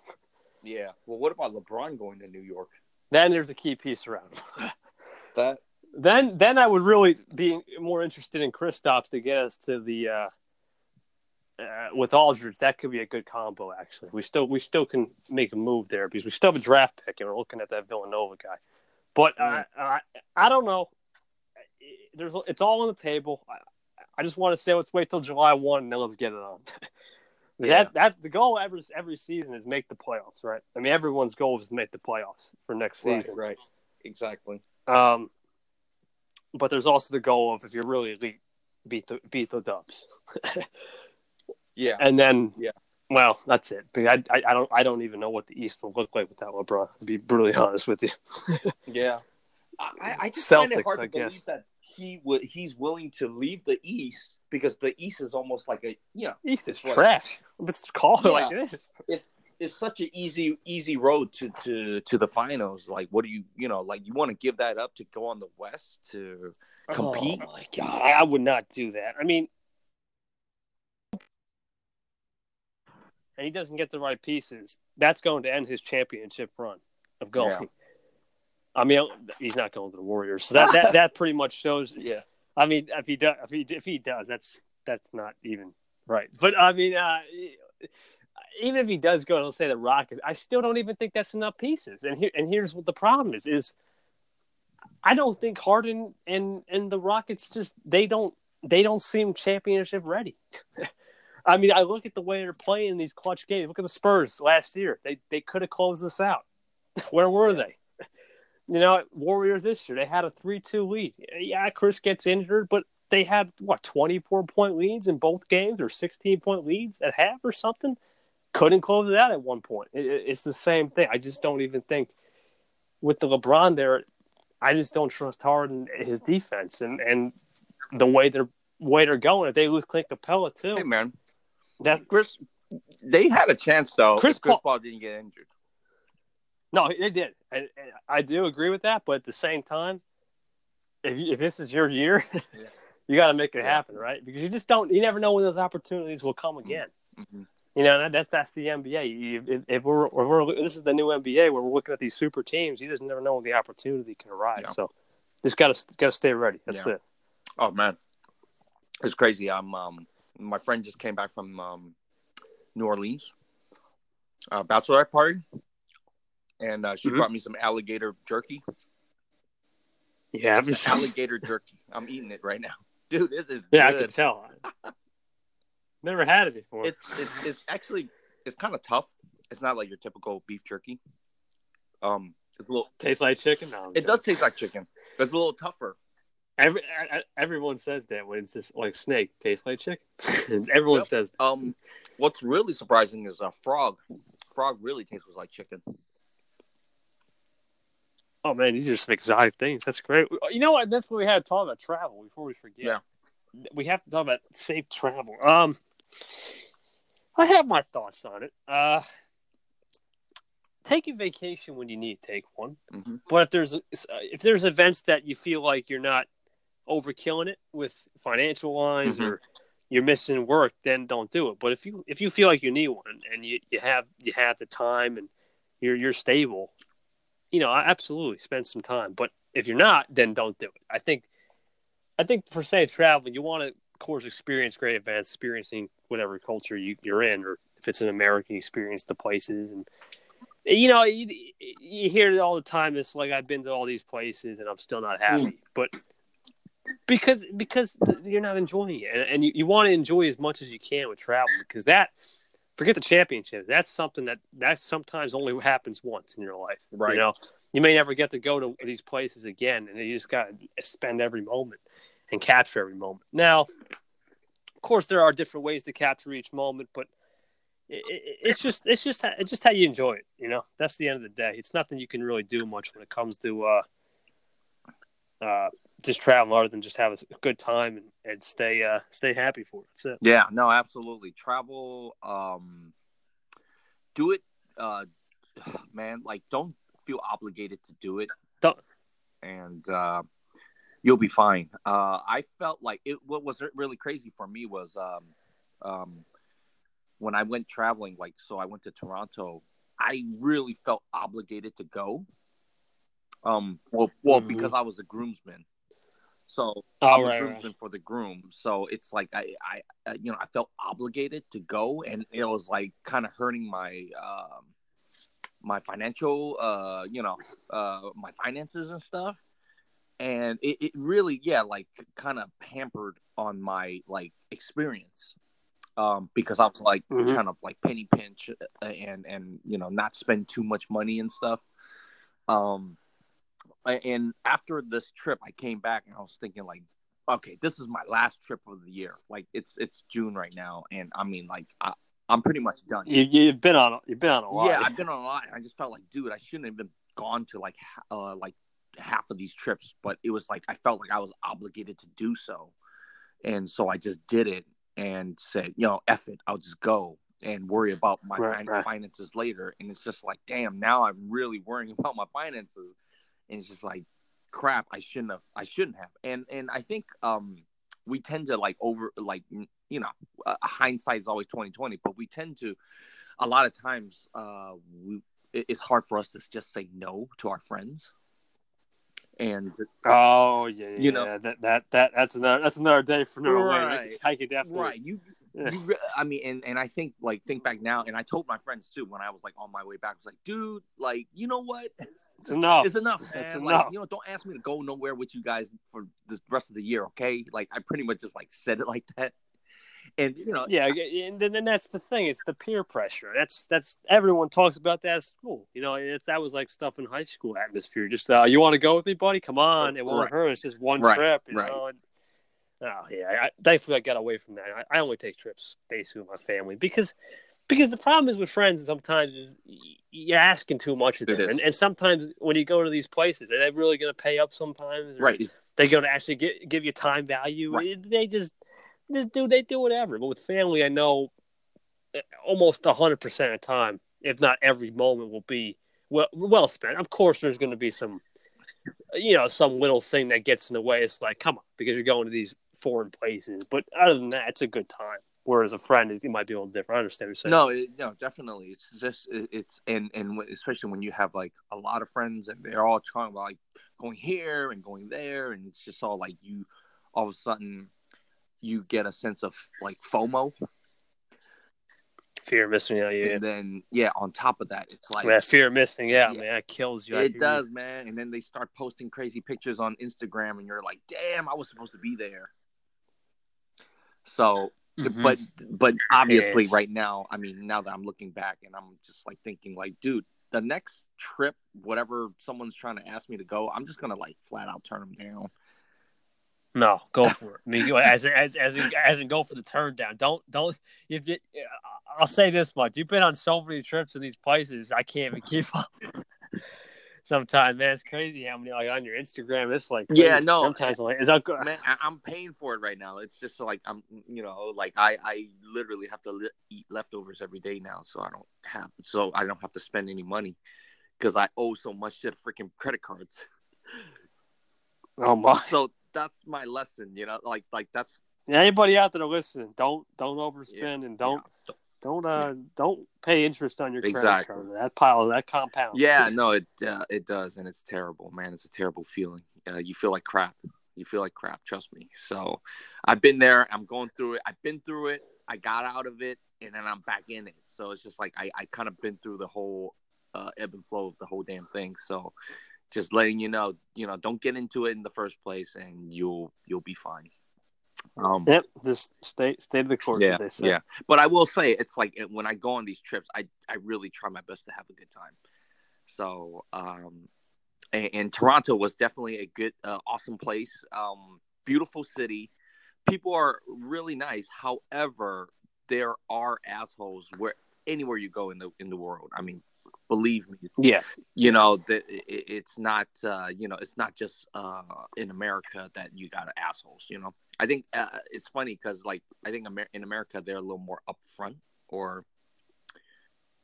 Yeah. Well, what about LeBron going to New York? Then there's a key piece around him. That then then I would really be more interested in Kristaps to get us to the uh, uh, with Aldridge. That could be a good combo. Actually, we still we still can make a move there because we still have a draft pick and we're looking at that Villanova guy. But uh, I I don't know. There's it's all on the table. I, I just want to say let's wait till July one and then let's get it on. That that the goal every every season is make the playoffs, right? I mean, everyone's goal is to make the playoffs for next season, right, right. Exactly. Um, but there's also the goal of if you're really elite, beat the beat the Dubs. Yeah. and then Yeah. well, that's it. But I, I I don't I don't even know what the East will look like without LeBron. To be brutally honest with you. Yeah, I, I just find it Celtics, hard I to believe guess. that he would he's willing to leave the East because the East is almost like a you know East is like- trash. Let's call it Yeah. like it is. it's such an easy easy road to to to the finals. Like, what do you you know like you want to give that up to go on the West to oh, compete? Oh my god, I would not do that. I mean, and he doesn't get the right pieces. That's going to end his championship run of golf. Yeah. I mean, he's not going to the Warriors, so that that, that pretty much shows. Yeah, I mean, if he does, if he if he does, that's that's not even right. But I mean, uh, even if he does go, let's say the Rockets, I still don't even think that's enough pieces. And here and here's what the problem is: is I don't think Harden and and the Rockets just they don't they don't seem championship ready. I mean, I look at the way they're playing these clutch games. Look at the Spurs last year; they they could have closed this out. Where were they? You know, Warriors this year they had a three-two lead. Yeah, Chris gets injured, but they had what twenty-four point leads in both games or sixteen point leads at half or something. Couldn't close it out at one point. It, it- it's the same thing. I just don't even think with the LeBron there. I just don't trust Harden his defense and and the way they're way they're going. If they lose Clint Capela too, hey man, that Chris, they had a chance though. Chris Chris Paul- Paul didn't get injured. No, they did. I, I do agree with that, but at the same time, if you, if this is your year, you got to make it Yeah. happen, right? Because you just don't. You never know when those opportunities will come again. Mhm. You know, that, that's that's the NBA. You- If, if we're, if we're this is the new NBA where we're looking at these super teams, you just never know when the opportunity can arise. Yeah. So, just got to got to stay ready. That's it. Oh man, it's crazy. I'm um, my friend just came back from um, New Orleans, uh, bachelorette party, and uh, she Mhm. brought me some alligator jerky. Yeah, It's alligator jerky. I'm eating it right now, dude. This is yeah, I can tell. Never had it before. It's it's it's actually it's kind of tough. It's not like your typical beef jerky. Um, it's a little. tastes like chicken. No, It joking. does taste like chicken. but It's a little tougher. Every, I- I- everyone says that when it's just like snake tastes like chicken. everyone Yep. says that. Um, what's really surprising is a frog. Frog really tastes like chicken. Oh man, these are some exotic things. That's great. You know what? That's what we had to talk about travel before we forget. Yeah. We have to talk about safe travel. Um, I have my thoughts on it. Uh, take a vacation when you need to take one. Mm-hmm. But if there's if there's events that you feel like you're not overkilling it with financial lines Mhm. or you're missing work, then don't do it. But if you if you feel like you need one and you, you have you have the time and you're you're stable, you know, absolutely spend some time. But if you're not, then don't do it. I think I think for safe traveling, you want to of course experience great events, experiencing whatever culture you, you're in, or if it's an American experience, the places and you know, you, you hear it all the time. It's like I've been to all these places and I'm still not happy, mm. but because because you're not enjoying it, and, and you, you want to enjoy as much as you can with travel because that forget the championship. That's something that that sometimes only happens once in your life. Right. You know, you may never get to go to these places again, and you just got to spend every moment and capture every moment. Now, of course, there are different ways to capture each moment, but it, it, it's just it's just it's just how you enjoy it. You know, that's the end of the day. It's nothing you can really do much when it comes to uh, uh, just travel other than just have a good time and, and stay uh, stay happy for it. That's it. Yeah, no, absolutely. Travel, um, do it, uh, man. Like, don't feel obligated to do it. Don't- and uh, you'll be fine. Uh, I felt like it. What was really crazy for me was um, um, when I went traveling. Like, so I went to Toronto. I really felt obligated to go. Um, well, well, Mhm. because I was a groomsman. So Oh, I'm a right, for the groom, so it's like I, I, you know, I felt obligated to go, and it was like kind of hurting my, um, my financial, uh, you know, uh, my finances and stuff, and it, it really, yeah, like kind of hampered on my like experience. um, because I was like Mhm. trying to like penny pinch uh, and and you know not spend too much money and stuff. Um, a- and after this trip, I came back and I was thinking like, okay, this is my last trip of the year. Like it's it's June right now, and I mean like I, I'm pretty much done. You, you've been on you've been on a lot. Yeah, I've been on a lot. And I just felt like, dude, I shouldn't have been gone to like uh, like half of these trips, but it was like I felt like I was obligated to do so, and so I just did it and said, you know, F it, I'll just go and worry about my Right, fin- right. finances later. And it's just like, damn, now I'm really worrying about my finances, and it's just like, crap, I shouldn't have, I shouldn't have. And and I think um we tend to like over like you know uh, hindsight is always 2020 but we tend to a lot of times uh we it- it's hard for us to just say no to our friends and Oh yeah, yeah You know- that that that that's another that's another day for another way. Right. I can definitely right you re- i mean and and i think like think back now and i told my friends too when i was like on my way back i was like dude like you know what It's enough. it's enough man. It's like you know don't ask me to go nowhere with you guys for the rest of the year okay like i pretty much just like said it like that and you know yeah, and then and that's the thing. It's the peer pressure. That's that's everyone talks about that at school. You know, it's that was like stuff in high school atmosphere. Just uh, you want to go with me, buddy? Come on. It won't Right. hurt. It's just one Right, trip. You right. know. And, oh yeah, I, thankfully I got away from that. I, I only take trips basically with my family because because the problem is with friends sometimes is you're asking too much of them, and, and sometimes when you go to these places, are they really going to pay up? Sometimes, right They're going to actually get, give you time value. Right. They just, they do they do whatever. But with family, I know uh, almost hundred percent of the time, if not every moment, will be well well spent. Of course, there's going to be some, you know, some little thing that gets in the way. It's like, come on, because you're going to these foreign places. But other than that, it's a good time. Whereas a friend, it might be a little different. I understand what you're saying. No, no, definitely. It's just it, it's and and especially when you have like a lot of friends and they're all talking about like going here and going there, and it's just all like you, all of a sudden, you get a sense of like FOMO, fear of missing out. Yeah, and then yeah, on top of that, it's like that fear of missing out, Yeah. man, that kills you. It does, man. And then they start posting crazy pictures on Instagram, and you're like, damn, I was supposed to be there. So Mhm. but but obviously It's- right now i mean now that i'm looking back and i'm just like thinking like dude the next trip whatever someone's trying to ask me to go i'm just gonna like flat out turn them down No, go for it. I mean, as as as in, as in go for the turn down. Don't don't. If you, I'll say this much: you've been on so many trips in these places, I can't even keep up. Sometimes, man, it's crazy how many like on your Instagram. It's like Yeah, crazy. no. Sometimes, like, is that good? man I, i'm paying for it right now it's just like i'm you know like i i literally have to li- eat leftovers every day now so i don't have so i don't have to spend any money because i owe so much to the freaking credit cards Oh my! so that's my lesson you know like like that's Anybody out there listening, don't don't overspend and don't yeah. don't uh don't pay interest on your credit Exactly. card. That pile that compound. Yeah, no, it uh, it does, and it's terrible, man. It's a terrible feeling. Uh, you feel like crap. You feel like crap. Trust me. So, I've been there. I'm going through it. I've been through it. I got out of it, and then I'm back in it. So it's just like I I kind of been through the whole uh, ebb and flow of the whole damn thing. So, just letting you know, you know, don't get into it in the first place, and you'll you'll be fine. Um, Yep. Just stay stay to the course. yeah, they say. yeah. But I will say, it's like when I go on these trips, I I really try my best to have a good time. So, um, and, and Toronto was definitely a good, uh, awesome place. Um, beautiful city. People are really nice. However, there are assholes where anywhere you go in the in the world. I mean, believe me, Yeah. you know that it, it's not uh, you know it's not just uh, in America that you got assholes. You know, I think uh, it's funny because like I think Amer- in America they're a little more upfront or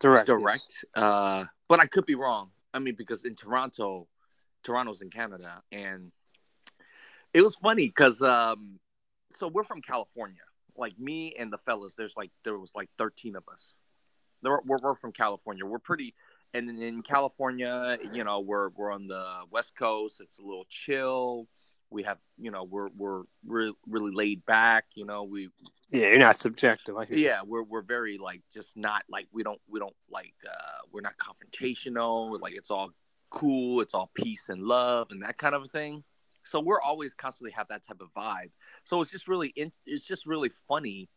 Direct. direct. Uh, but I could be wrong. I mean, because in Toronto, Toronto's in Canada, and it was funny because um, so we're from California. Like me and the fellas, there's like there was like 13 of us. We're, we're from California. We're pretty, and in, California, you know, we're we're on the West Coast. It's a little chill. We have, you know, we're we're we're really laid back. You know, we Yeah, you're not subjective. I hear you. yeah we're we're very like just not like we don't we don't like uh we're not confrontational like it's all cool it's all peace and love and that kind of a thing so we're always constantly have that type of vibe so it's just really in, it's just really funny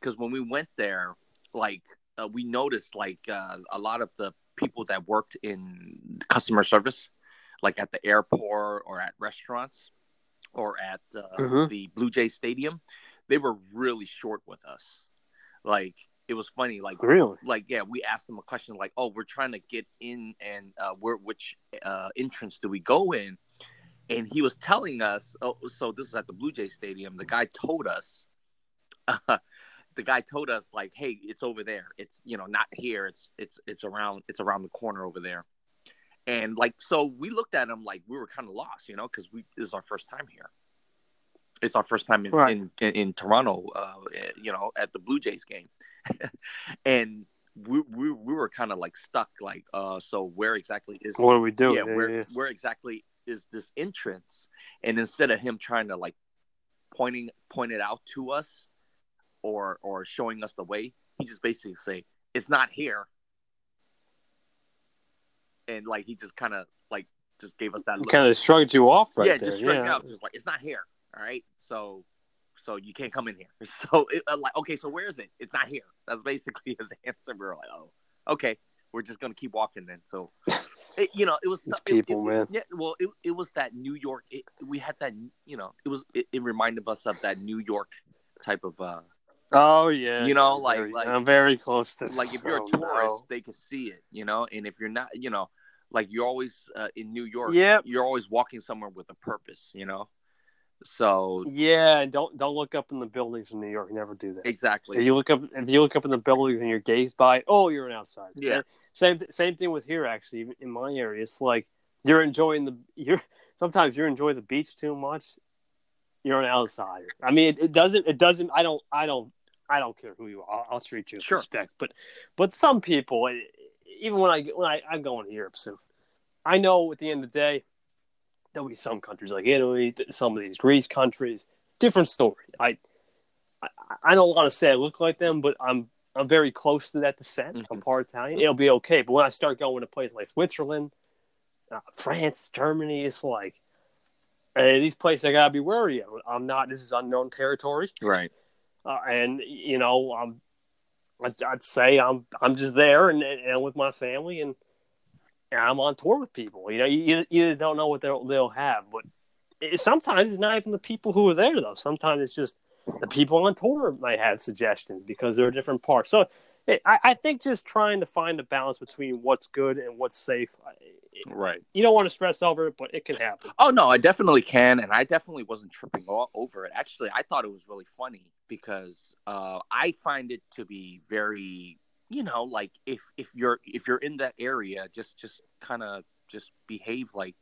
because when we went there, like uh, we noticed like uh, a lot of the people that worked in customer service, like at the airport or at restaurants or at uh, Mhm. the Blue Jay Stadium, they were really short with us. Like it was funny, like Really? like yeah, we asked them a question like, "Oh, we're trying to get in, and uh, where which uh, entrance do we go in?" And he was telling us, "Oh, so this is at the Blue Jay Stadium." The guy told us, the guy told us like, "Hey, it's over there. It's you know not here. It's it's it's around it's around the corner over there." And like so, we looked at him like we were kind of lost, you know, because we this is our first time here. It's our first time in Right. in, in, in Toronto, uh, you know, at the Blue Jays game, and we we, we were kind of like stuck, like, uh, so where exactly is What are we doing? yeah, where where exactly is this entrance? And instead of him trying to like pointing point it out to us or or showing us the way, he just basically say, It's not here. And like he just kinda like just gave us that kind of shrugged you off right yeah, there. just straight yeah. out, just like it's not here. All right. So so you can't come in here. So it, uh, like okay, so where is it? It's not here. That's basically his answer. We're like, oh, okay, we're just gonna keep walking then. So, it, you know, it was it- people, it- man. Yeah, well, it, it was that New York. We had that, you know, it was it, it reminded us of that New York type of uh Oh yeah. You know, like- very- like- I'm very close to. like if you're a tourist, no. they can see it, you know, and if you're not, you know, like you're always uh, in New York, Yep. you're always walking somewhere with a purpose, you know. So Yeah, and don't don't look up in the buildings in New York. Never do that. exactly, If you look up, if you look up in the buildings and you're gazed by, oh, you're an outsider. Yeah. Same same thing with here. Actually, in my area, it's like you're enjoying the you're sometimes you enjoy the beach too much. You're an outsider. I mean, it, it doesn't. It doesn't. I don't. I don't. I don't care who you are. I'll, I'll treat you with Sure. respect. But but some people, eh, even when I when I I'm going to Europe soon, I know at the end of the day, there'll be some countries like Italy, some of these Greece countries, different story. I I, I don't want to say I look like them, but I'm I'm very close to that descent. I'm Mhm. part Italian. It'll be okay. But when I start going to places like Switzerland, uh, France, Germany, it's like uh, these places I gotta be wary of. I'm not. This is unknown territory, right, uh, and you know, I'm. I'd, I'd say I'm I'm just there and, and with my family and, and I'm on tour with people. You know, you you don't know what they'll they'll have, but it, sometimes it's not even the people who are there though. Sometimes it's just the people on tour might have suggestions because they're different parts. So it, I, I think just trying to find a balance between what's good and what's safe. It- right. You don't want to stress over it, but it can happen. Oh no, I definitely can, and I definitely wasn't tripping all over it. Actually, I thought it was really funny because uh, I find it to be very, you know, like if if you're if you're in that area, just just kind of just behave like,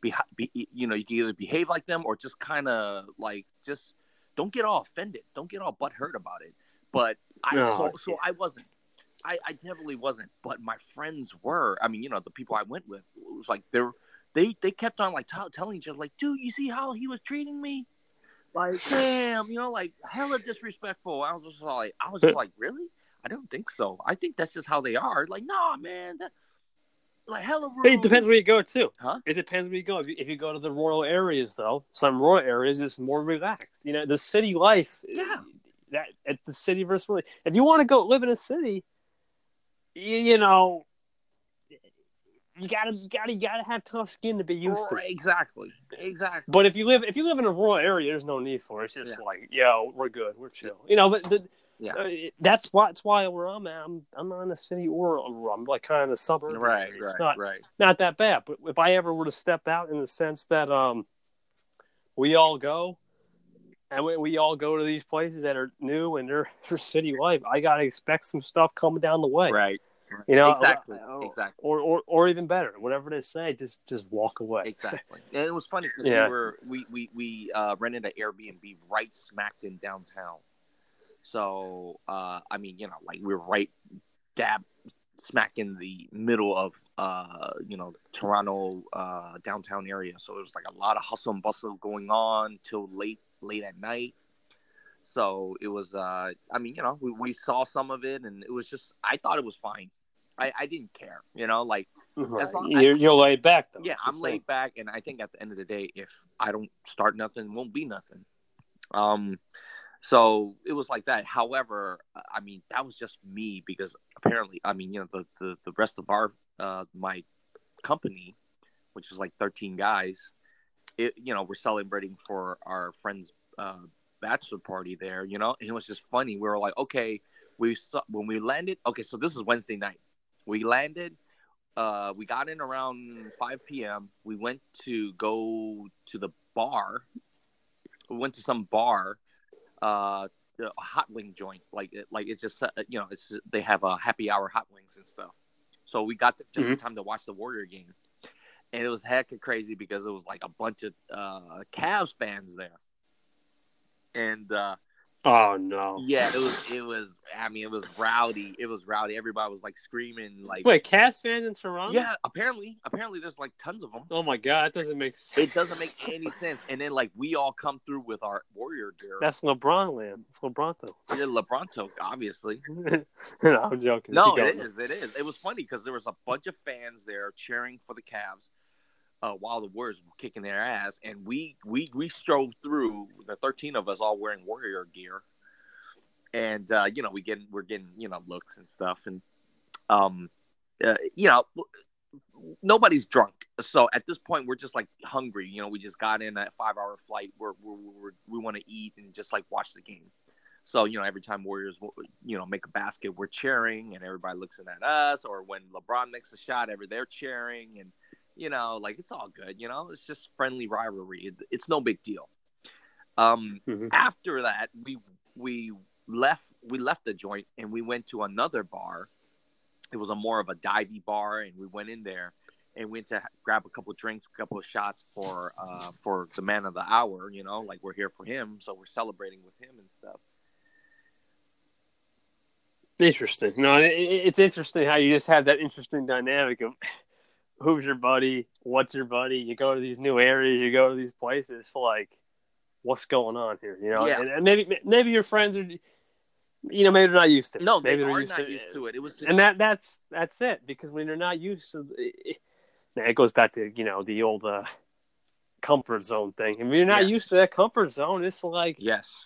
be, be you know, you can either behave like them or just kind of like just don't get all offended, don't get all butthurt about it. But I No, so, so I wasn't. I, I definitely wasn't, but my friends were. I mean, you know, the people I went with it was like they're they they kept on like tell telling each other like, dude, you see how he was treating me? Like, damn, you know, like hella disrespectful. I was just like, I was just like, really? I don't think so. I think that's just how they are. Like, nah, man, that like hella rude. It depends where you go too. Huh? It depends where you go. If you, if you go to the rural areas, though, some rural areas it's more relaxed. You know, the city life. Yeah. That it's the city versus really. If you want to go live in a city, you, you know, you gotta, you gotta, you gotta have tough skin to be used to. Right, it. exactly, exactly. But if you live, if you live in a rural area, there's no need for it. It's just like, yo, we're good, we're chill. You know, but the, Yeah. uh, that's why that's why where I'm at. I'm I'm not in the city or I'm like kind of in the suburb. Right, It's right, not right. not that bad. But if I ever were to step out in the sense that um, we all go, and we, we all go to these places that are new and they're for city life, I gotta expect some stuff coming down the way. Right. You know, exactly, uh, exactly. Or, or or even better, whatever they say, just just walk away. Exactly. And it was funny because Yeah. we were we we we uh, rented an Airbnb right smacked in downtown. So uh, I mean, you know, like we were right dab smack in the middle of uh, you know Toronto uh, downtown area. So it was like a lot of hustle and bustle going on till late late at night. So it was uh, I mean, you know, we, we saw some of it and it was just I thought it was fine. I, I didn't care, you know, like Right. As long- you're, you're laid back though. yeah, That's I'm laid back, and I think at the end of the day, if I don't start nothing, won't be nothing. Um, So it was like that. However, I mean, that was just me because apparently, I mean, you know, the the, the rest of our uh, my company, which is like 13 guys, it you know, we're celebrating for our friend's uh, bachelor party there. You know, and it was just funny. We were like, okay, we saw, when we landed. Okay, so this is Wednesday night. We landed. Uh, we got in around 5 p.m. We went to go to the bar. We went to some bar uh a hot wing joint like like it's just uh, you know it's they have a happy hour hot wings and stuff so we got just mm-hmm. in time to watch the warrior game and it was hecka crazy because it was like a bunch of uh Cavs fans there and uh Oh no! Yeah, it was. It was. I mean, it was rowdy. It was rowdy. Everybody was like screaming. Like, wait, Cavs fans in Toronto? Yeah, apparently, apparently, there's like tons of them. Oh my god, that doesn't make sense. It doesn't make any sense. And then like we all come through with our Warrior gear. That's LeBron land. It's LeBronto. Yeah, LeBronto, obviously. no, I'm joking. No, it is. It is. It was funny because there was a bunch of fans there cheering for the Cavs. Uh, while the Warriors were kicking their ass, and we we we strode through the thirteen of us all wearing Warrior gear, and uh, you know we get we're getting you know looks and stuff, and um, uh, you know nobody's drunk. So at this point, we're just like hungry. You know, we just got in that five hour flight. We're, we're, we're we want to eat and just like watch the game. So you know, every time Warriors you know make a basket, we're cheering, and everybody looks at us. Or when LeBron makes a shot, every they're cheering, and you know, like it's all good. You know, it's just friendly rivalry. It's no big deal. Um, mm-hmm. After that, we we left we left the joint and we went to another bar. It was a more of a divey bar, and we went in there and went to grab a couple drinks, a couple of shots for uh, for the man of the hour. You know, like we're here for him, so we're celebrating with him and stuff. Interesting. No, it's interesting how you just have that interesting dynamic of who's your buddy, what's your buddy. You go to these new areas, you go to these places, like what's going on here, you know? Yeah. And, and maybe maybe your friends are you know, maybe they're not used to it. No, maybe they are used not to used to it. It was, just... and that that's that's it because when you're not used to it, it goes back to you know the old uh, comfort zone thing. If you're not yes. used to that comfort zone, it's like yes,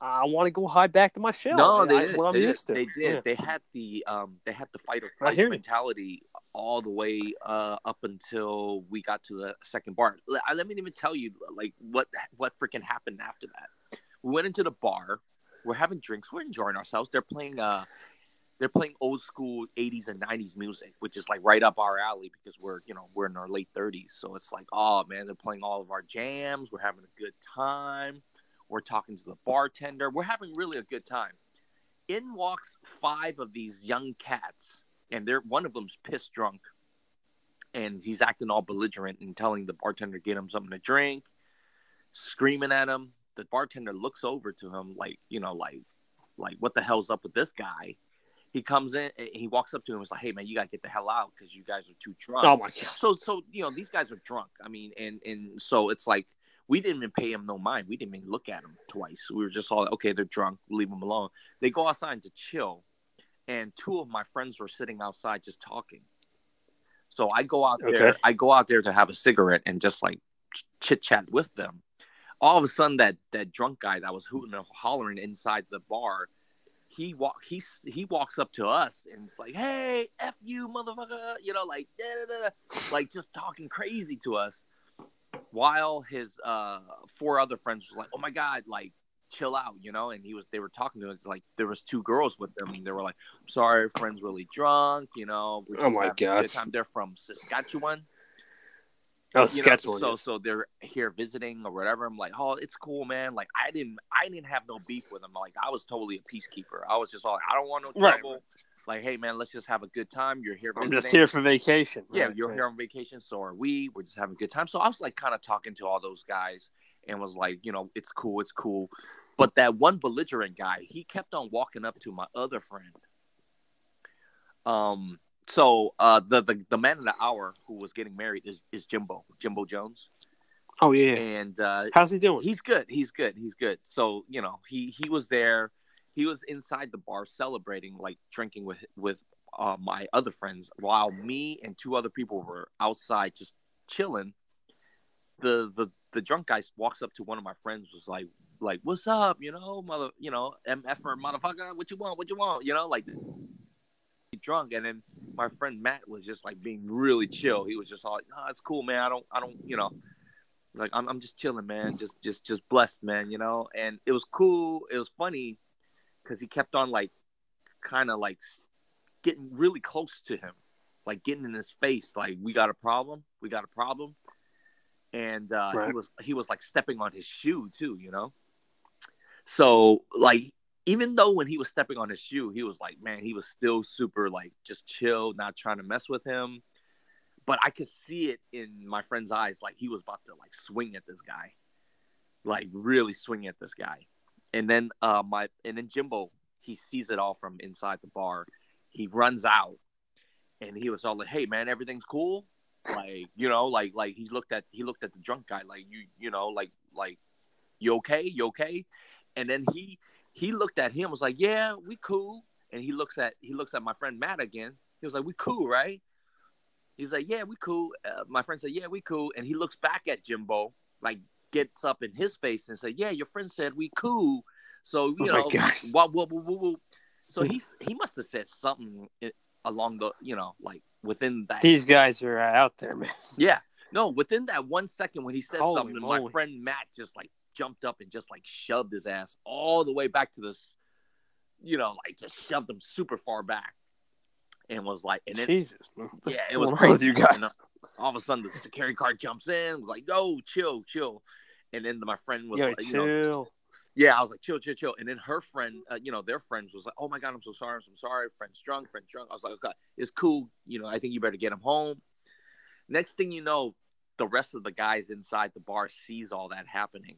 I want to go hide back to my shell. No, they I, did. What I'm they used did. to. They did. Yeah. They had the um, they had the fight or flight mentality all the way uh, up until we got to the second bar. Let, let me even tell you like what what freaking happened after that. We went into the bar we're having drinks, we're enjoying ourselves. They're playing uh they're playing old school 80s and 90s music, which is like right up our alley because we're, you know, we're in our late 30s. So it's like, oh man, they're playing all of our jams. We're having a good time. We're talking to the bartender. We're having really a good time. In walks five of these young cats, and they're one of them's pissed drunk, and he's acting all belligerent and telling the bartender get him something to drink, screaming at him the bartender looks over to him like, you know, like, like what the hell's up with this guy? He comes in, eh, he walks up to him and is like, "Hey man, you gotta get the hell out because you guys are too drunk." Oh my god! So, so you know, these guys are drunk. I mean, and and so it's like we didn't even pay him no mind. We didn't even look at him twice. We were just all okay. They're drunk. Leave them alone. They go outside to chill, and two of my friends were sitting outside just talking. So I go out there. I go out there to have a cigarette and just like chit chat with them all of a sudden that that drunk guy that was hooting and hollering inside the bar he walk he he walks up to us and it's like hey f you motherfucker you know like da, da, da, like just talking crazy to us while his uh four other friends was like oh my god like chill out you know and he was they were talking to us like there was two girls with them and they were like i'm sorry friend's really drunk you know oh my god they're from saskatchewan Oh, Saskatchewan. So, so they're here visiting or whatever. I'm like, oh, it's cool, man. Like, I didn't, I didn't have no beef with them. Like, I was totally a peacekeeper. I was just all, like, I don't want no trouble. Right. Like, hey, man, let's just have a good time. You're here. Visiting. I'm just here for vacation. Yeah, right, you're here on vacation. So are we. We're just having a good time. So I was like, kind of talking to all those guys and was like, you know, it's cool, it's cool. But that one belligerent guy, he kept on walking up to my other friend. Um, so uh, the, the the man of the hour who was getting married is is Jimbo Jimbo Jones. Oh yeah, and uh, how's he doing? He's good. He's good. He's good. So you know he he was there. He was inside the bar celebrating, like drinking with with uh, my other friends, while me and two other people were outside just chilling. The the the drunk guy walks up to one of my friends, was like, like, "What's up?" You know, mother, you know, mf or motherfucker, what you want? What you want? You know, like drunk, and then my friend Matt was just like being really chill. He was just all, "No, it's cool, man. I don't, I don't, you know." Like I'm, I'm just chilling, man. Just, just, just blessed, man. You know, and it was cool. It was funny because he kept on like, kind of like getting really close to him, like getting in his face, like we got a problem, we got a problem, and uh, Right. he was he was like stepping on his shoe too, you know. So like even though when he was stepping on his shoe, he was like, man, he was still super like just chill, not trying to mess with him. But I could see it in my friend's eyes, like he was about to like swing at this guy, like really swing at this guy. And then uh my and then Jimbo, he sees it all from inside the bar. He runs out and he was all like, Hey man, everything's cool. Like, you know, like like he looked at he looked at the drunk guy, like you you know, like like you okay? You okay? And then he he looked at him was like, "Yeah, we cool." And he looks at he looks at my friend Matt again. He was like, "We cool, right?" He's like, "Yeah, we cool." Uh, my friend said, "Yeah, we cool." And he looks back at Jimbo, like gets up in his face and said, "Yeah, your friend said we cool." So you Oh know, wah. so hmm. he he must have said something eh, along the you know like within that These guys are uh, out there, man. yeah. No, within that one second when he said Holy something, my friend Matt just like jumped up and just like shoved his ass all the way back to this, you know, like just shoved him super far back, and was like, and then Jesus, man. yeah, it was crazy. you guys? And, uh, all of a sudden, the security guard jumps in, was like, "Yo, chill, chill," and then my friend was Yo, like, you know, chill. yeah, I was like, chill, chill, chill. And then her friend, uh, you know, their friends was like, oh my God, I'm so sorry. I'm so sorry. Friend's drunk, friend's drunk. I was like, okay, it's cool. You know, I think you better get him home. Next thing you know, the rest of the guys inside the bar sees all that happening.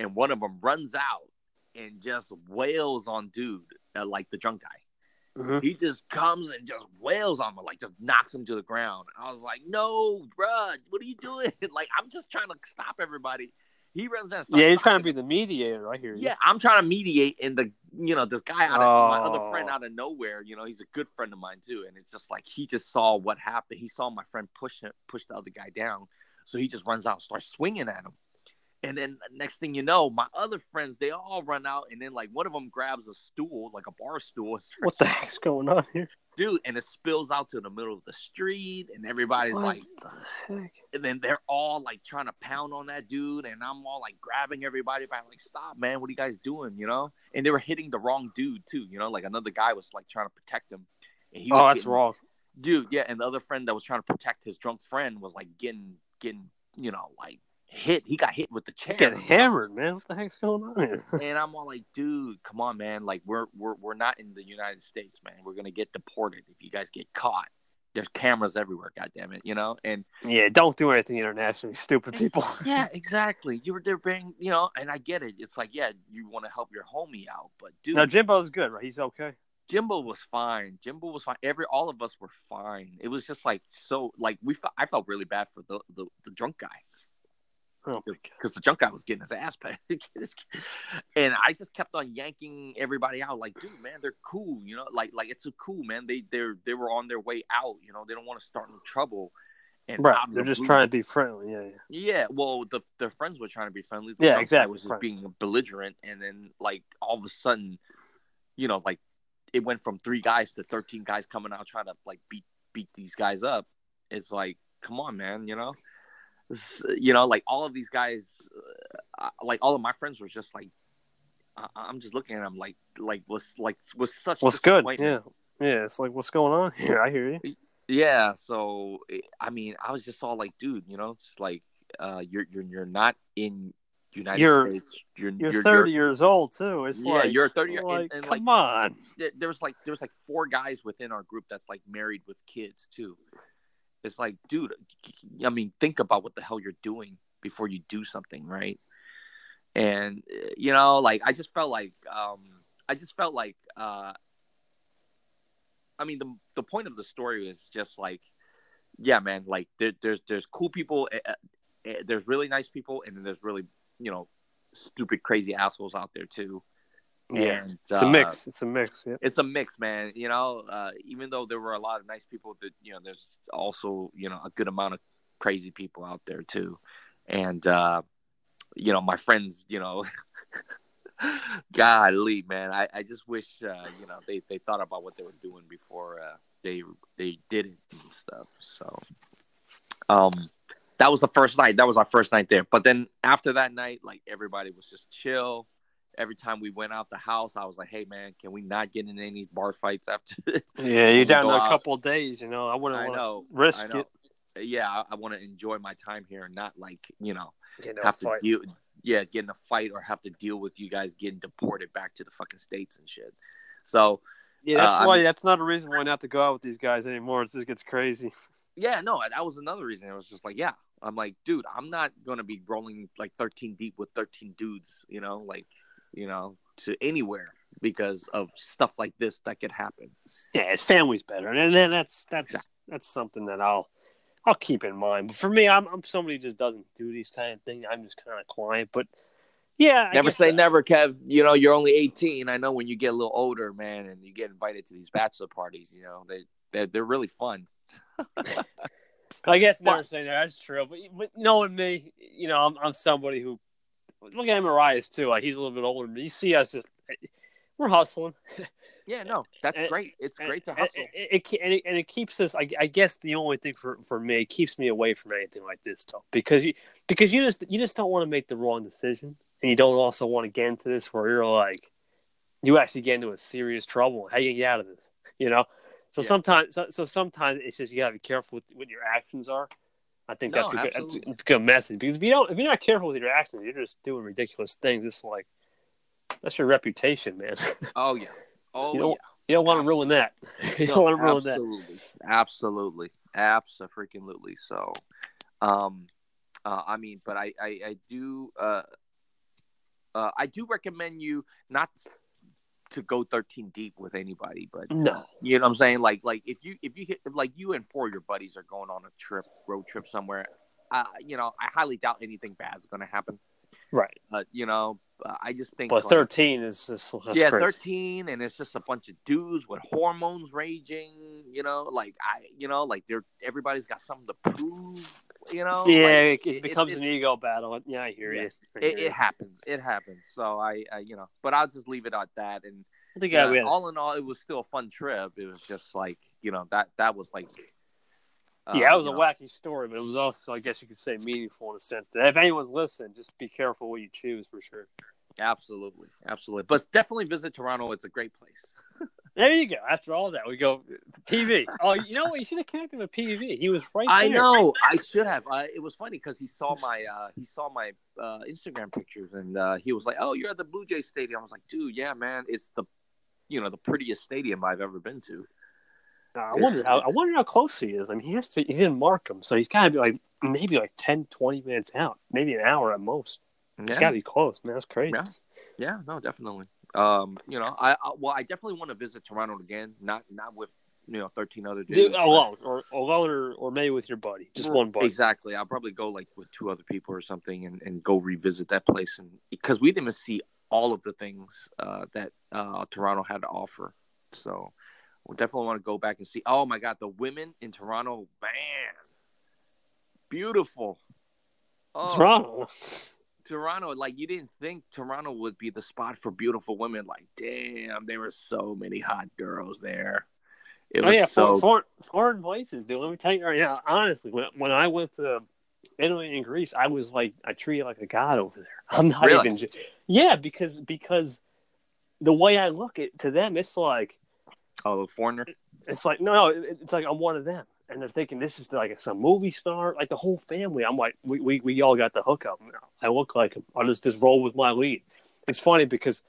And one of them runs out and just wails on dude, uh, like the drunk guy. Mhm. He just comes and just wails on him, like just knocks him to the ground. I was like, no, bruh, what are you doing? like, I'm just trying to stop everybody. He runs out. Yeah, he's trying to be the mediator. I hear you. yeah, I'm trying to mediate, and the you know this guy out of my other friend Oh. out of nowhere, you know, he's a good friend of mine too, and it's just like he just saw what happened. He saw my friend push him, push the other guy down, so he just runs out, and starts swinging at him, and then next thing you know, my other friends they all run out, and then like one of them grabs a stool, like a bar stool, What the heck's going on here? dude, and it spills out to the middle of the street, and everybody's What like, the heck? and then they're all like trying to pound on that dude, and I'm all like grabbing everybody back, like, stop, man, what are you guys doing? You know? And they were hitting the wrong dude too, you know, like another guy was like trying to protect him. And he oh, was Oh, that's getting- wrong. Dude, yeah, and the other friend that was trying to protect his drunk friend was like getting getting, you know, like hit. He got hit with the chair. Getting hammered, man. What the heck's going on here? and I'm all like, dude, come on, man. Like we're we're we're not in the United States, man. We're gonna get deported if you guys get caught. There's cameras everywhere, God damn it, you know? And yeah, don't do anything internationally, stupid people. yeah, exactly. You were there being, you know, and I get it. It's like, yeah, you want to help your homie out, but dude, now Jimbo's good, right? He's okay. Jimbo was fine. Jimbo was fine. Every all of us were fine. It was just like so, like we. Felt, I felt really bad for the the, the drunk guy Oh, because the junk guy was getting his ass packed, and I just kept on yanking everybody out. Like, dude, man, they're cool. You know, like like it's a cool man. They they're they were on their way out. You know, they don't want to start no trouble. And Right. They're the just blue- trying to be friendly. Yeah, yeah. Yeah, well, the their friends were trying to be friendly. The Yeah, exactly, Was just being belligerent, and then like all of a sudden, you know, like it went from three guys to thirteen guys coming out trying to like beat beat these guys up. It's like, come on, man, you know, you know, like all of these guys, uh, like all of my friends were just like, I- I'm just looking at them like, like was like was such. What's good? Yeah, yeah. It's like, what's going on here? I hear you. Yeah, so I mean, I was just all like, dude, you know, it's like uh, you're you're you're not in United You're- States. You're You're 30 years old too. It's yeah, like you're 30 and- Like, and, come like on. there was like there was like four guys within our group that's like married with kids too. It's like, dude, I mean, think about what the hell you're doing before you do something, right? And uh, you know, like I just felt like um I just felt like uh I mean the the point of the story is just like yeah, man, like there, there's there's cool people, uh, uh, there's really nice people, and then there's really you know stupid, crazy assholes out there too. Yeah, And, It's a uh, mix. It's a mix. Yeah. It's a mix, man. You know, uh, even though there were a lot of nice people, that you know, there's also you know a good amount of crazy people out there too. And uh, you know, my friends, you know, golly, man, I, I just wish, uh, you know, they, they thought about what they were doing before uh, they they did it and stuff. So, um, that was the first night. That was our first night there. But then after that night, like everybody was just chill. Every time we went out the house, I was like, "Hey, man, can we not get in any bar fights after?" Yeah, you're down go to a out- couple of days. You know, I wouldn't I want know, to risk I know. it. Yeah, I, I want to enjoy my time here and not like you know You have to fight. deal yeah get in a fight or have to deal with you guys getting deported back to the fucking states and shit so Yeah, that's Uh, I why. mean- that's not a reason why not to go out with these guys anymore. It just gets crazy. yeah no that was another reason it was just like yeah i'm like dude i'm not gonna be rolling like 13 deep with 13 dudes you know like you know to anywhere because of stuff like this that could happen Yeah, his family's better, and then that's that's that's something that I'll I'll keep in mind. But for me, I'm I'm somebody who just doesn't do these kind of things. I'm just kind of quiet. But yeah, I never say that- never kev you know you're only 18 i know when you get a little older man and you get invited to these bachelor parties you know they they're, they're really fun I guess never say never. That's true. But, but knowing me, you know, I'm, I'm somebody who look at Marias too. Like he's a little bit older. But. You see us just we're hustling. yeah no that's And- great it's And- great to hustle It, it, and, it, and it keeps us. I, I guess the only thing for, for me, it keeps me away from anything like this stuff because you because you just you just don't want to make the wrong decision, and you don't also want to get into this where you're like, you actually get into a serious trouble. How you get out of this? You know. So Yeah. sometimes, so, so sometimes it's just you gotta be careful with what your actions are. I think No, that's a good, that's a, absolutely. it's a good message because if you don't, if you're not careful with your actions, you're just doing ridiculous things. It's like that's your reputation, man. oh yeah oh You don't- yeah you don't want to ruin that. you No, don't want to ruin that. absolutely, absolutely, absolutely. So, um, uh, I mean, but I, I, I do, uh, uh, I do recommend you not to go 13 deep with anybody, but uh, No. you know what I'm saying? Like, like if you, if you hit, if like you and four of your buddies are going on a trip, road trip somewhere, uh, you know, I highly doubt anything bad's going to happen. Right. But you know, uh, I just think, But like, 13 is just yeah, crazy. 13 and it's just a bunch of dudes with hormones raging, you know, like I you know, like they're everybody's got something to prove, you know. Yeah, like, it, it becomes it, an ego battle. Yeah, I hear Yeah. you. I, it, hear it you. happens. It happens. So I, I you know, but I'll just leave it at that and I think yeah, all in all it was still a fun trip. It was just like, you know, that that was like uh, yeah, it was a know, wacky story, but it was also, I guess you could say, meaningful in a sense. That if anyone's listening, just be careful what you choose for sure. Absolutely. Absolutely. But definitely visit Toronto. It's a great place. There you go. After all that, we go PV. Oh, you know what? You should have connected with PV. He was right I there. know. I should have. Uh, it was funny because he saw my uh, he saw my uh, Instagram pictures and uh, he was like, "Oh, you're at the Blue Jays stadium." I was like, "Dude, yeah, man, it's the you know the prettiest stadium I've ever been to." I wonder how I wonder how close he is. I mean, he has to. He didn't mark him, so he's got to be like maybe like 10, 20 minutes out, maybe an hour at most. He's got to be close, man. That's crazy. Yeah. Yeah, no, definitely. Um, you know, I, I well, I definitely want to visit Toronto again. Not not with you know thirteen other dudes. Dude, alone, or alone, or, or maybe with your buddy, just one buddy. Exactly. I'll probably go like with two other people or something and, and go revisit that place and because we didn't even see all of the things uh, that uh, Toronto had to offer. So we definitely want to go back and see. Oh my God, the women in Toronto, man, beautiful. Oh, Toronto. Toronto, like you didn't think Toronto would be the spot for beautiful women. Like, damn, there were so many hot girls there. It Oh was yeah, so foreign, foreign places, dude. Let me tell you right now. Honestly, when when I went to Italy and Greece, I was like, I treated like a god over there. I'm not Really? even. Yeah, because because the way I look at to them, it's like oh, the foreigner. it's like no, no, it's like I'm one of them, and they're thinking this is like some movie star, like the whole family. I'm like, we we, we all got the hookup. I look like him. I'll just just roll with my lead. It's funny because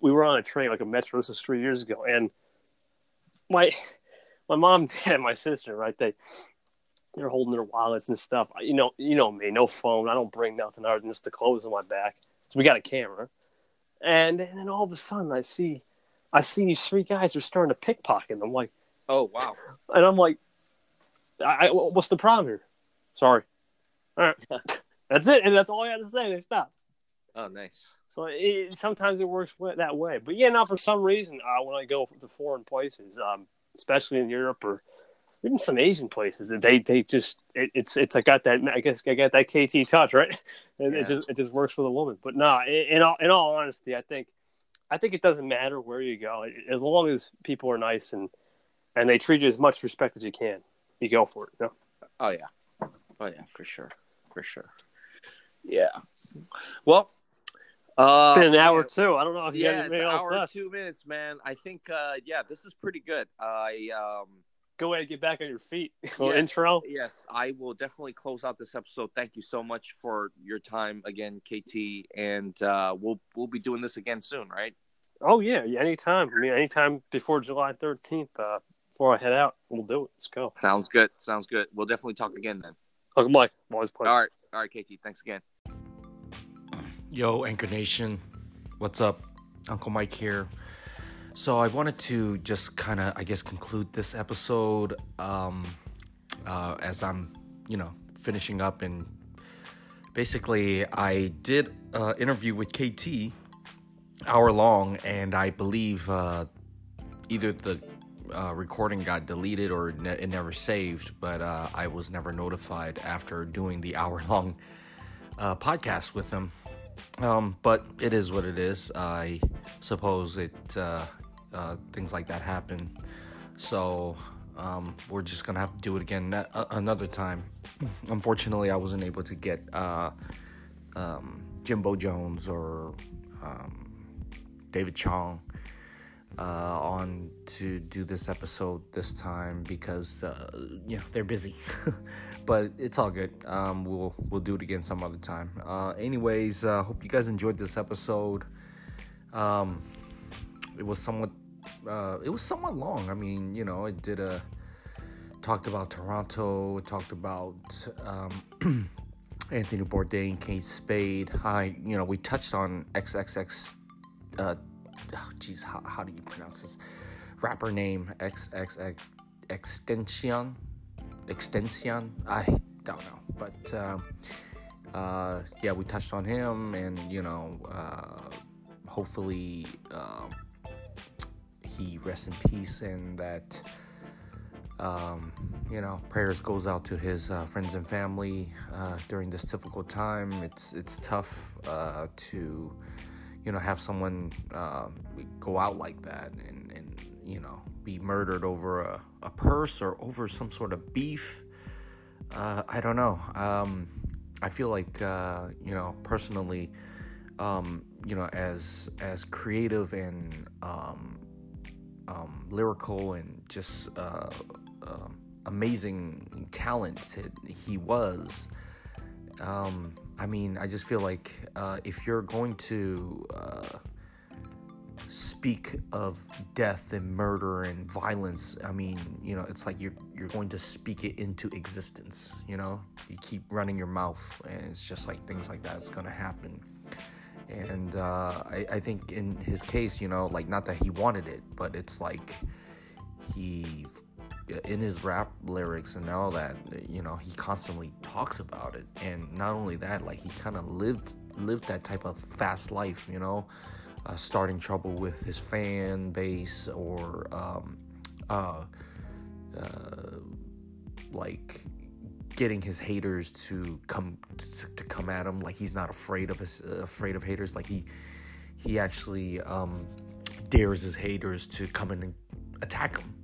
we were on a train like a metro. This was three years ago, and my my mom and my sister, right? They they're holding their wallets and stuff. You know, you know me, no phone. I don't bring nothing other than just the clothes on my back. So we got a camera, and, and then all of a sudden I see I see these three guys are starting to pickpocket. I'm like, Oh wow. and I'm like, I, I, what's the problem here? Sorry. All right, that's it, and that's all I had to say. They stopped. Oh nice. So it, sometimes it works that way. But yeah, now for some reason, uh, when I go to foreign places, um, especially in Europe or even some Asian places that they they just it, it's it's I got that I guess I got that KT touch right, and Yeah. it just it just works for the woman. But nah, in, in all in all honesty, I think I think it doesn't matter where you go as long as people are nice and and they treat you as much respect as you can. You go for it. You know? Oh yeah, oh yeah, for sure, for sure. Yeah. Well, uh, It's been an hour man, too. I don't know if you Yeah, got it's anything an else hour left. two minutes, man. I think, uh, yeah, this is pretty good. I um, Go ahead and get back on your feet. Little Yes. intro. Yes, I will definitely close out this episode. Thank you so much for your time again, KT, and uh, we'll we'll be doing this again soon, right? Oh yeah, yeah, anytime. I mean, anytime before July thirteenth. Uh, before I head out, we'll do it. Let's go. Sounds good. Sounds good. We'll definitely talk again then. Uncle Mike, always a pleasure. All right, all right, KT. Thanks again. Yo, Anchor Nation, what's up? Uncle Mike here. So I wanted to just kind of, I guess, conclude this episode um, uh, as I'm, you know, finishing up. And basically, I did an interview with KT, hour long, and I believe uh, either the uh, recording got deleted or ne- it never saved, but uh, I was never notified after doing the hour long uh, podcast with him. Um, but it is what it is. I suppose it uh, uh, things like that happen. So um, we're just gonna have to do it again ne- another time. Unfortunately, I wasn't able to get uh, um, Jimbo Jones or um, David Chong uh, on to do this episode this time because uh, you know they're busy. but it's all good. Um, we'll we'll do it again some other time. Uh, anyways, uh, hope you guys enjoyed this episode. Um, it was somewhat uh, it was somewhat long. I mean, you know, it did a talked about Toronto. Talked about um, Anthony Bourdain, Kate Spade. Hi, you know, we touched on XXX. Uh, oh, how, how do you pronounce this rapper name? XXX Extension. Extension. I don't know, but um, uh, yeah, we touched on him, and you know, uh, hopefully um, he rests in peace, and that um, you know, prayers goes out to his uh, friends and family uh, during this difficult time. It's it's tough uh, to you know have someone uh, go out like that and and you know be murdered over a, a purse or over some sort of beef. Uh, I don't know. Um, I feel like uh, you know personally, um, you know, as as creative and um, um, lyrical and just uh, uh, amazing talented he was. Um, I mean, I just feel like uh, if you're going to uh, speak of death and murder and violence, I mean, you know, it's like you're you're going to speak it into existence. You know, you keep running your mouth, and it's just like things like that going to happen. And uh, I, I think in his case, you know, like not that he wanted it, but it's like he in his rap lyrics and all that you know he constantly talks about it. And not only that like he kind of lived lived that type of fast life you know uh, starting trouble with his fan base or um, uh, uh, like getting his haters to come to, to come at him. Like he's not afraid of his afraid of haters. Like he he actually um, dares his haters to come in and attack him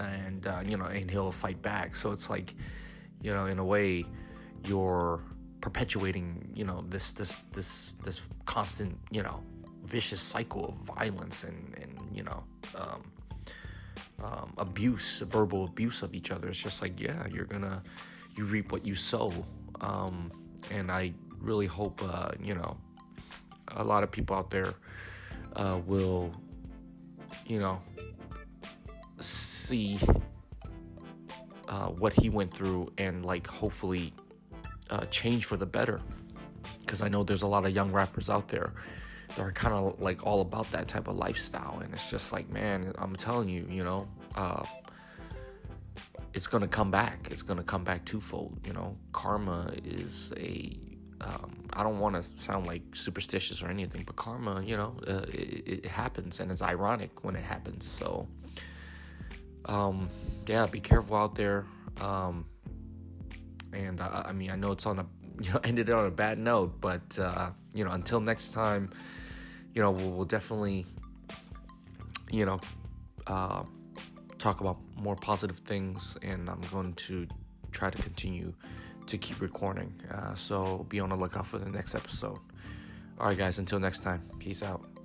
and uh, you know and he'll fight back. So it's like you know in a way you're perpetuating you know this this this this constant you know vicious cycle of violence and and you know um, um, abuse verbal abuse of each other. It's just like yeah you're gonna you reap what you sow. Um, and i really hope uh, you know a lot of people out there uh, will you know see uh, what he went through and like hopefully uh, change for the better. Because i know there's a lot of young rappers out there that are kind of like all about that type of lifestyle. And it's just like man i'm telling you you know uh, it's gonna come back. It's gonna come back twofold you know. Karma is a um, I don't want to sound like superstitious or anything, but karma, you know, uh, it, it happens and it's ironic when it happens. So, um, yeah, be careful out there. Um, and I, I mean, I know it's on a you know ended on a bad note, but uh, you know, until next time, you know, we'll, we'll definitely you know uh, talk about more positive things, and I'm going to try to continue to keep recording. Uh, so be on the lookout for the next episode. All right, guys. Until next time. Peace out.